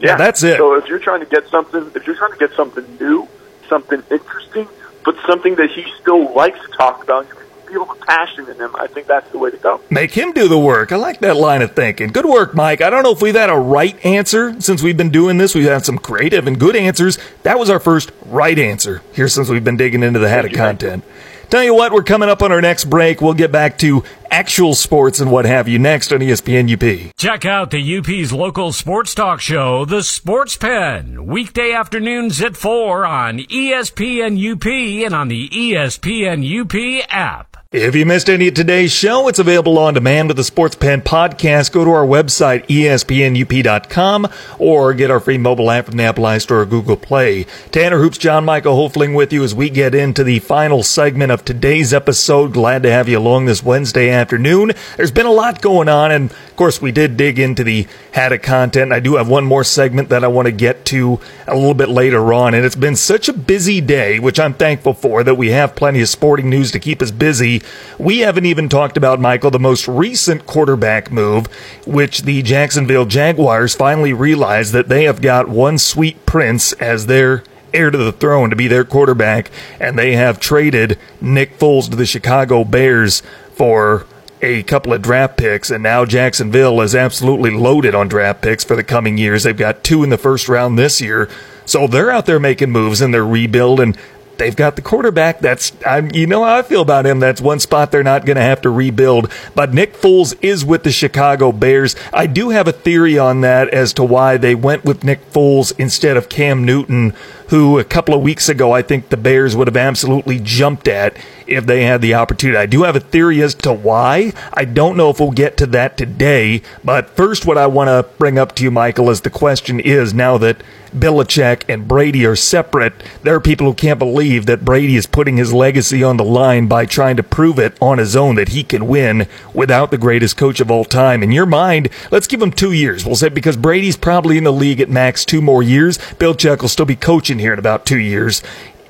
Yeah, that's it. So if you're trying to get something, if you're trying to get something new, something interesting, but something that he still likes to talk about, you can feel the passion in him. I think that's the way to go. Make him do the work. I like that line of thinking. Good work, Mike. I don't know if we've had a right answer since we've been doing this. We've had some creative and good answers. That was our first right answer here since we've been digging into the head of content. Tell you what, we're coming up on our next break. We'll get back to actual sports and what have you next on ESPN UP. Check out the UP's local sports talk show, The Sports Pen, weekday afternoons at 4 on ESPN UP and on the ESPN UP app. If you missed any of today's show, it's available on demand with the Sports Pen podcast. Go to our website, espnup.com, or get our free mobile app from the Apple iStore or Google Play. Tanner Hoops, John Michael Hofling with you as we get into the final segment of today's episode. Glad to have you along this Wednesday afternoon. There's been a lot going on, and of course, we did dig into the Haddock content. I do have one more segment that I want to get to a little bit later on, and it's been such a busy day, which I'm thankful for, that we have plenty of sporting news to keep us busy we haven't even talked about, Michael, the most recent quarterback move, which the Jacksonville Jaguars finally realized that they have got one sweet prince as their heir to the throne to be their quarterback, and they have traded Nick Foles to the Chicago Bears for a couple of draft picks, and now Jacksonville is absolutely loaded on draft picks for the coming years. They've got two in the first round this year. So they're out there making moves in their rebuild, and they've got the quarterback. That's I'm, you know how I feel about him. That's one spot they're not going to have to rebuild. But Nick Foles is with the Chicago Bears. I do have a theory on that as to why they went with Nick Foles instead of Cam Newton, who a couple of weeks ago I think the Bears would have absolutely jumped at if they had the opportunity. I do have a theory as to why. I don't know if we'll get to that today. But first, what I want to bring up to you, Michael, is the question is now that Belichick and Brady are separate, there are people who can't believe that Brady is putting his legacy on the line by trying to prove it on his own that he can win without the greatest coach of all time. In your mind, let's give him two years. We'll say because Brady's probably in the league at max two more years. Belichick will still be coaching here in about two years.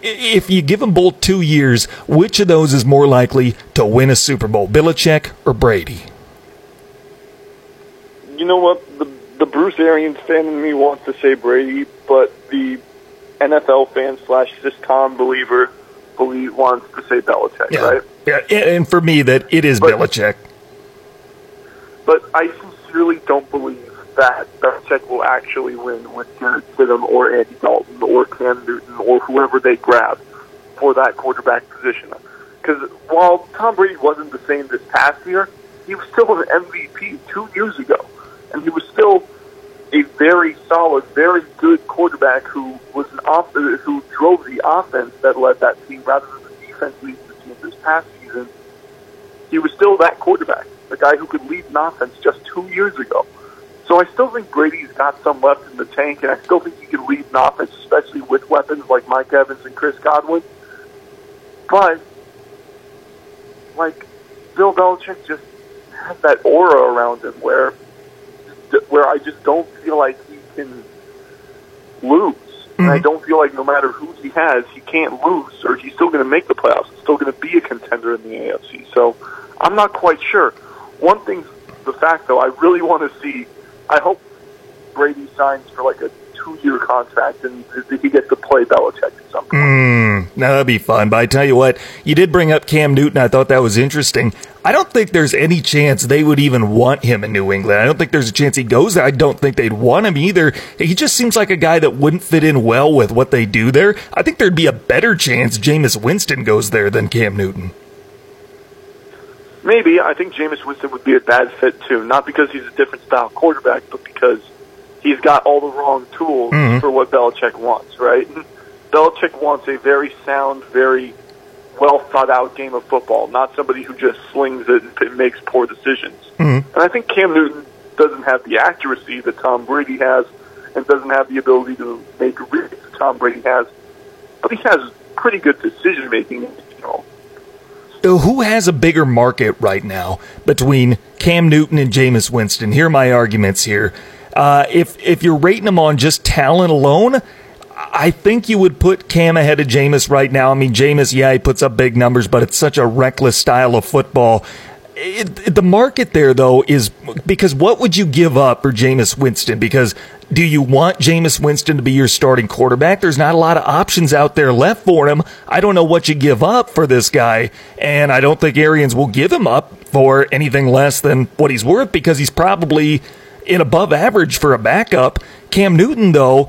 If you give them both two years, which of those is more likely to win a Super Bowl, Belichick or Brady? You know what? The the Bruce Arians fan in me wants to say Brady, but the NFL fan slash sitcom believer believe wants to say Belichick, yeah. right? Yeah, and for me, that it is but, Belichick. But I sincerely don't believe that Belichick will actually win with Jarrett Stidham or Andy Dalton or Cam Newton or whoever they grab for that quarterback position. Because while Tom Brady wasn't the same this past year, he was still an MVP two years ago and he was still a very solid, very good quarterback who was an off who drove the offense that led that team rather than the defense leading the team this past season. He was still that quarterback, the guy who could lead an offense just two years ago. So I still think Brady's got some left in the tank, and I still think he can lead an offense, especially with weapons like Mike Evans and Chris Godwin. But like Bill Belichick just has that aura around him where where I just don't feel like he can lose. Mm-hmm. And I mm-hmm. don't feel like no matter who he has, he can't lose, or he's still going to make the playoffs. He's still going to be a contender in the AFC. So I'm not quite sure. One thing's the fact, though, I really want to see. I hope Brady signs for like a two year contract and he gets to play Belichick at some point. Mm, now that'd be fun. But I tell you what, you did bring up Cam Newton. I thought that was interesting. I don't think there's any chance they would even want him in New England. I don't think there's a chance he goes there. I don't think they'd want him either. He just seems like a guy that wouldn't fit in well with what they do there. I think there'd be a better chance Jameis Winston goes there than Cam Newton. Maybe. I think Jameis Winston would be a bad fit too. Not because he's a different style quarterback, but because he's got all the wrong tools mm-hmm. for what Belichick wants, right? Belichick wants a very sound, very well thought out game of football, not somebody who just slings it and makes poor decisions. Mm-hmm. And I think Cam Newton doesn't have the accuracy that Tom Brady has and doesn't have the ability to make reads that Tom Brady has, but he has pretty good decision making in general. So who has a bigger market right now between Cam Newton and Jameis Winston? Here are my arguments here. Uh, if if you're rating them on just talent alone, I think you would put Cam ahead of Jameis right now. I mean, Jameis, yeah, he puts up big numbers, but it's such a reckless style of football. It, the market there, though, is because what would you give up for Jameis Winston? Because do you want Jameis Winston to be your starting quarterback? There's not a lot of options out there left for him. I don't know what you give up for this guy, and I don't think Arians will give him up for anything less than what he's worth because he's probably in above average for a backup. Cam Newton, though,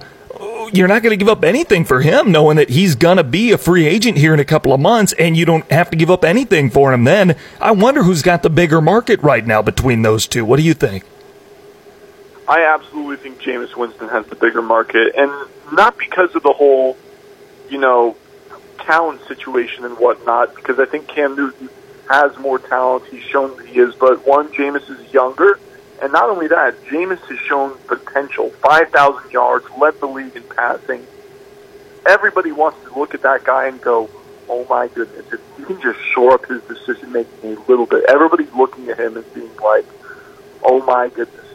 you're not going to give up anything for him, knowing that he's going to be a free agent here in a couple of months, and you don't have to give up anything for him then. I wonder who's got the bigger market right now between those two. What do you think? I absolutely think Jameis Winston has the bigger market, and not because of the whole, you know, talent situation and whatnot, because I think Cam Newton has more talent. He's shown that he is, but one, Jameis is younger and not only that, Jameis has shown potential. 5,000 yards, led the league in passing. Everybody wants to look at that guy and go, oh my goodness, if he can just shore up his decision making a little bit. Everybody's looking at him and being like, oh my goodness,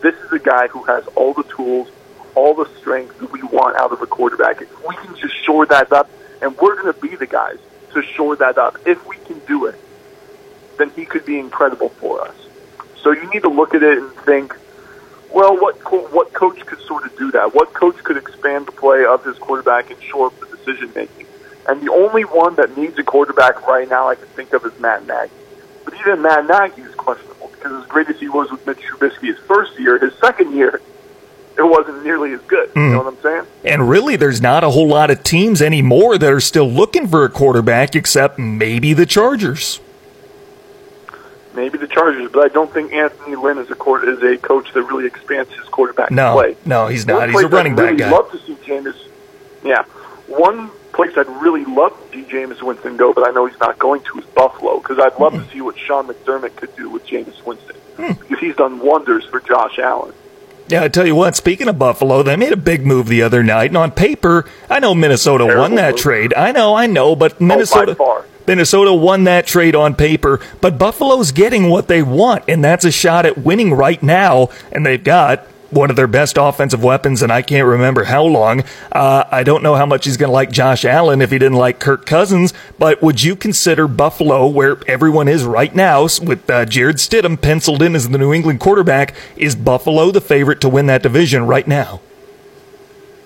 this is a guy who has all the tools, all the strength that we want out of a quarterback. If we can just shore that up, and we're going to be the guys to shore that up, if we can do it, then he could be incredible for us. So you need to look at it and think, well, what co- what coach could sort of do that? What coach could expand the play of his quarterback and shore up the decision making? And the only one that needs a quarterback right now I can think of is Matt Nagy. But even Matt Nagy is questionable because as great as he was with Mitch Trubisky his first year, his second year, it wasn't nearly as good. Mm. You know what I'm saying? And really, there's not a whole lot of teams anymore that are still looking for a quarterback except maybe the Chargers maybe the Chargers, but I don't think Anthony Lynn is a court, is a coach that really expands his quarterback no, play. No, he's not. One he's a running back guy. I'd really guy. Love to see Jameis. Yeah, one place I'd really love to see Jameis Winston go, but I know he's not going to is Buffalo because I'd love mm-hmm. to see what Sean McDermott could do with Jameis Winston mm. because he's done wonders for Josh Allen. Yeah, I tell you what, speaking of Buffalo, they made a big move the other night, and on paper, I know Minnesota Terrible won that move. trade. I know, I know, but oh, Minnesota. Oh, Minnesota won that trade on paper, but Buffalo's getting what they want, and that's a shot at winning right now. And they've got one of their best offensive weapons, and I can't remember how long. Uh, I don't know how much he's going to like Josh Allen if he didn't like Kirk Cousins, but would you consider Buffalo, where everyone is right now, with uh, Jarrett Stidham penciled in as the New England quarterback, is Buffalo the favorite to win that division right now?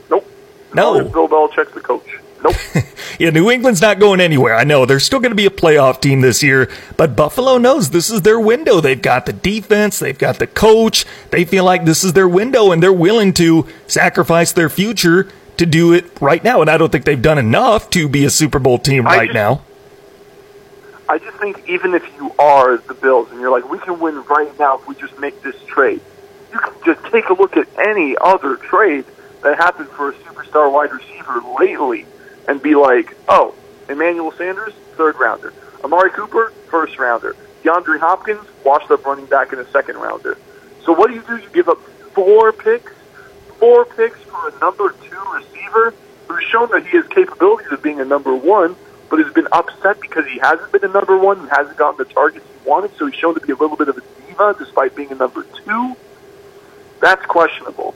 Nope. No. Bill Belichick's the coach. Nope. yeah, New England's not going anywhere. I know they're still going to be a playoff team this year, but Buffalo knows this is their window. They've got the defense, they've got the coach. They feel like this is their window, and they're willing to sacrifice their future to do it right now. And I don't think they've done enough to be a Super Bowl team right just, now. I just think even if you are the Bills and you're like, we can win right now if we just make this trade, you can just take a look at any other trade that happened for a superstar wide receiver lately and be like, oh, Emmanuel Sanders, third rounder. Amari Cooper, first rounder. DeAndre Hopkins, washed up running back in a second rounder. So what do you do? You give up four picks, four picks for a number two receiver who's shown that he has capabilities of being a number one, but has been upset because he hasn't been a number one and hasn't gotten the targets he wanted. So he's shown to be a little bit of a diva despite being a number two. That's questionable.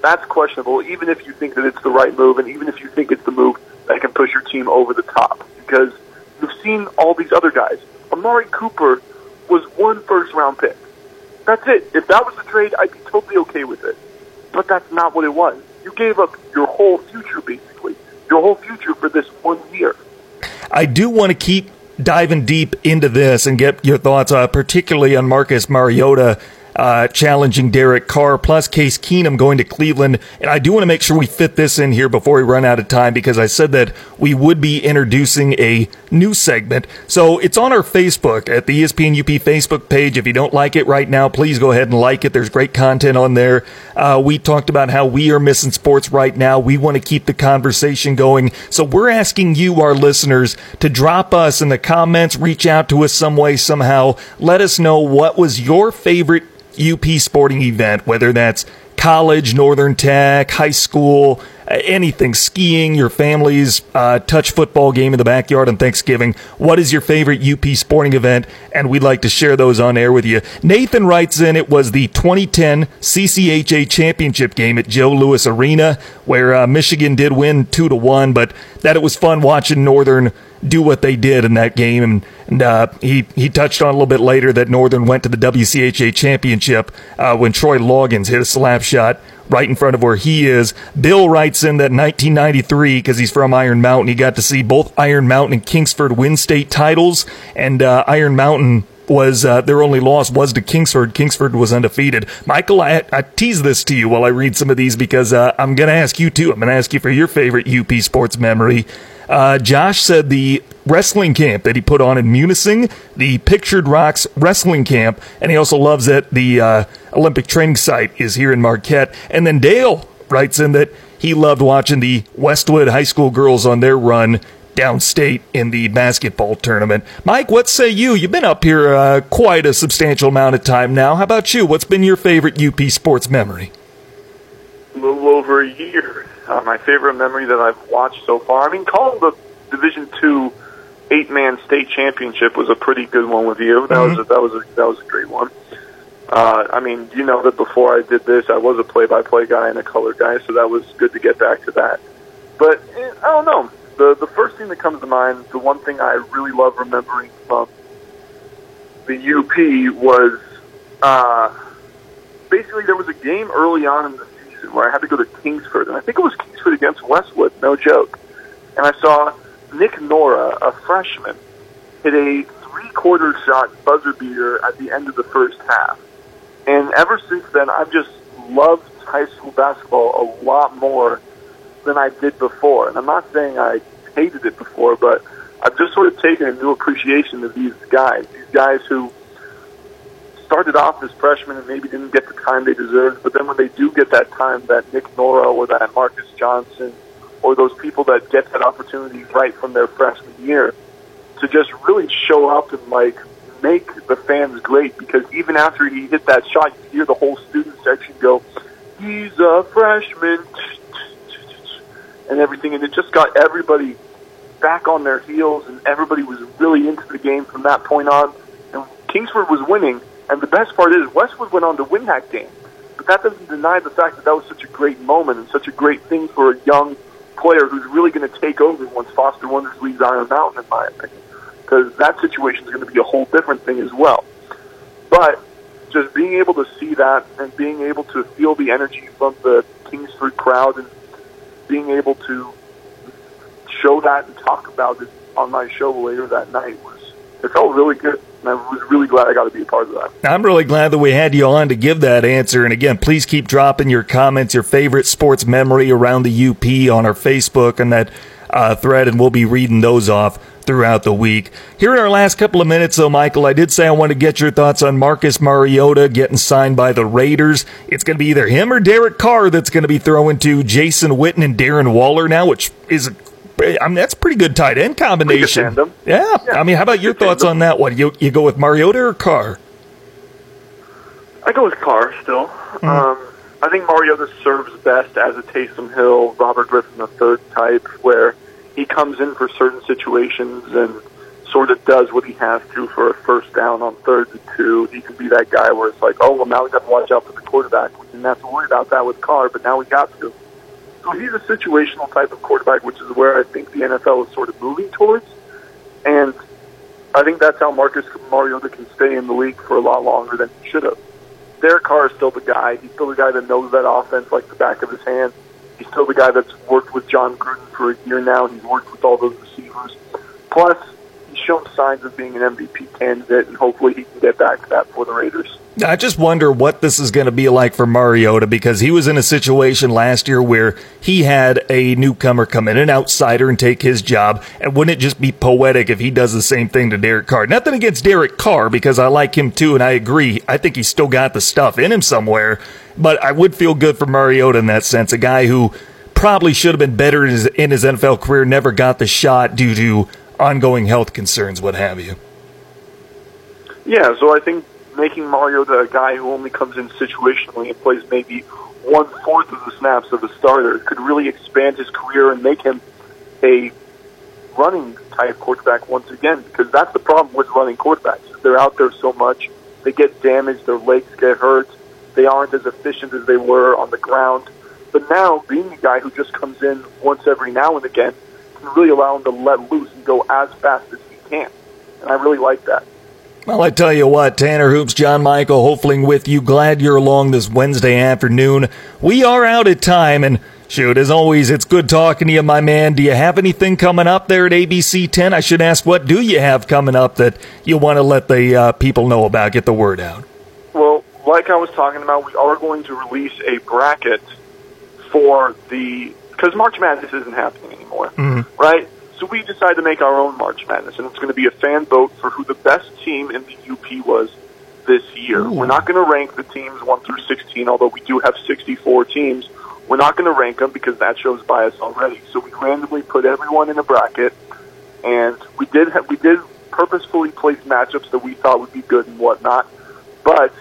That's questionable, even if you think that it's the right move, and even if you think it's the move that can push your team over the top. Because you've seen all these other guys. Amari Cooper was one first round pick. That's it. If that was the trade, I'd be totally okay with it. But that's not what it was. You gave up your whole future, basically, your whole future for this one year. I do want to keep diving deep into this and get your thoughts, uh, particularly on Marcus Mariota uh, challenging Derek Carr, plus Case Keenum going to Cleveland. And I do want to make sure we fit this in here before we run out of time because I said that we would be introducing a new segment. So it's on our Facebook at the ESPN UP Facebook page. If you don't like it right now, please go ahead and like it. There's great content on there. Uh, we talked about how we are missing sports right now. We want to keep the conversation going. So we're asking you, our listeners, to drop us in the comments, reach out to us some way, somehow. Let us know what was your favorite UP sporting event, whether that's college, Northern Tech, high school, anything, skiing, your family's uh, touch football game in the backyard on Thanksgiving. What is your favorite UP sporting event? And we'd like to share those on air with you. Nathan writes in it was the 2010 CCHA championship game at Joe Louis Arena, where uh, Michigan did win two to one, but that it was fun watching Northern do what they did in that game. And, and uh, he he touched on a little bit later that Northern went to the WCHA championship uh, when Troy Loggins hit a slap shot right in front of where he is. Bill writes in that 1993 because he's from Iron Mountain, he got to see both Iron Mountain and Kingsford win state titles, and uh, Iron Mountain was uh, their only loss was to Kingsford. Kingsford was undefeated. Michael, I, I tease this to you while I read some of these because uh, I'm going to ask you too. I'm going to ask you for your favorite UP sports memory. Uh, Josh said the wrestling camp that he put on in Munising, the Pictured Rocks wrestling camp, and he also loves it. The uh, Olympic training site is here in Marquette. And then Dale writes in that he loved watching the Westwood High School girls on their run downstate in the basketball tournament. Mike, what say you? You've been up here uh, quite a substantial amount of time now. How about you? What's been your favorite UP sports memory? A little over a year. Uh, my favorite memory that I've watched so far. I mean, calling the Division Two eight man state championship was a pretty good one with you. That mm-hmm. was a, that was a, that was a great one. Uh, I mean, you know that before I did this, I was a play by play guy and a color guy, so that was good to get back to that. But eh, I don't know. The the first thing that comes to mind, the one thing I really love remembering from the UP was uh, basically there was a game early on in the where I had to go to Kingsford, and I think it was Kingsford against Westwood, no joke. And I saw Nick Nora, a freshman, hit a three-quarter shot buzzer beater at the end of the first half. And ever since then, I've just loved high school basketball a lot more than I did before. And I'm not saying I hated it before, but I've just sort of taken a new appreciation of these guys. These guys who started off as freshmen and maybe didn't get the time they deserved, but then when they do get that time, that Nick Nora or that Marcus Johnson or those people that get that opportunity right from their freshman year to just really show up and like make the fans great because even after he hit that shot, you hear the whole student section go, "He's a freshman," and everything, and it just got everybody back on their heels, and everybody was really into the game from that point on. And Kingsford was winning, and the best part is Westwood went on to win that game. But that doesn't deny the fact that that was such a great moment and such a great thing for a young player who's really going to take over once Foster Wonders leaves Iron Mountain, in my opinion, because that situation is going to be a whole different thing as well. But just being able to see that and being able to feel the energy from the Kingsford crowd and being able to show that and talk about it on my show later that night was it felt really good. And I was really glad I got to be a part of that. I'm really glad that we had you on to give that answer. And again, please keep dropping your comments, your favorite sports memory around the UP on our Facebook and that uh, thread, and we'll be reading those off throughout the week. Here in our last couple of minutes, though, Michael, I did say I want to get your thoughts on Marcus Mariota getting signed by the Raiders. It's going to be either him or Derek Carr that's going to be throwing to Jason Witten and Darren Waller now, which is I mean, that's pretty good tight end combination. Yeah. yeah. I mean, how about your thoughts on that one? You you go with Mariota or Carr? I go with Carr still. Mm-hmm. Um, I think Mariota serves best as a Taysom Hill, Robert Griffin the third type, where he comes in for certain situations and sort of does what he has to for a first down on third and two. He can be that guy where it's like, oh well, now we got to watch out for the quarterback. We didn't have to worry about that with Carr, but now we got to. So he's a situational type of quarterback, which is where I think the NFL is sort of moving towards. And I think that's how Marcus Mariota can stay in the league for a lot longer than he should have. Derek Carr is still the guy. He's still the guy that knows that offense like the back of his hand. He's still the guy that's worked with Jon Gruden for a year now. He's worked with all those receivers. Plus, shown signs of being an MVP candidate, and hopefully he can get back to that for the Raiders. I just wonder what this is going to be like for Mariota because he was in a situation last year where he had a newcomer come in, an outsider, and take his job. And wouldn't it just be poetic if he does the same thing to Derek Carr? Nothing against Derek Carr because I like him too, and I agree. I think he's still got the stuff in him somewhere. But I would feel good for Mariota in that sense, a guy who probably should have been better in his, in his NFL career, never got the shot due to ongoing health concerns, what have you. Yeah, so I think making Mario the guy who only comes in situationally and plays maybe one fourth of the snaps of a starter could really expand his career and make him a running type quarterback once again. Because that's the problem with running quarterbacks. They're out there so much, they get damaged, their legs get hurt, they aren't as efficient as they were on the ground. But now, being a guy who just comes in once every now and again really allow him to let loose and go as fast as he can. And I really like that. Well, I tell you what, Tanner Hoops, John Michael Hofling with you. Glad you're along this Wednesday afternoon. We are out of time, and shoot, as always, it's good talking to you, my man. Do you have anything coming up there at ABC 10? I should ask, what do you have coming up that you want to let the uh, people know about, get the word out? Well, like I was talking about, we are going to release a bracket for the because March Madness isn't happening anymore, mm-hmm. right? So we decided to make our own March Madness, and it's going to be a fan vote for who the best team in the UP was this year. Ooh. We're not going to rank the teams 1 through 16, although we do have 64 teams. We're not going to rank them because that shows bias already. So we randomly put everyone in a bracket, and we did ha- we did purposefully place matchups that we thought would be good and whatnot, but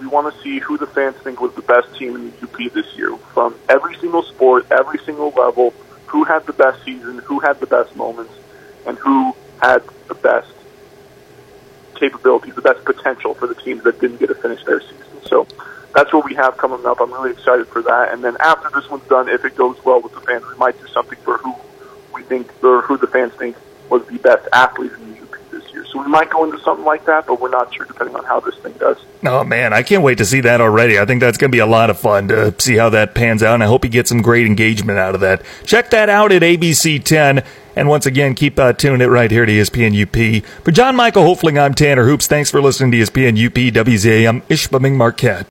we want to see who the fans think was the best team in the UP this year from every single sport, every single level who had the best season, who had the best moments, and who had the best capabilities, the best potential for the teams that didn't get to finish their season. So that's what we have coming up. I'm really excited for that. And then after this one's done, if it goes well with the fans, we might do something for who we think or who the fans think was the best athlete in the. So we might go into something like that, but we're not sure depending on how this thing does. Oh man, I can't wait to see that already. I think that's going to be a lot of fun to see how that pans out, and I hope you get some great engagement out of that. Check that out at ABC 10. And once again, keep uh, tuning it right here to ESPN UP. For John Michael Hofling, I'm Tanner Hoops. Thanks for listening to ESPN UP WZAM Ishpeming Marquette.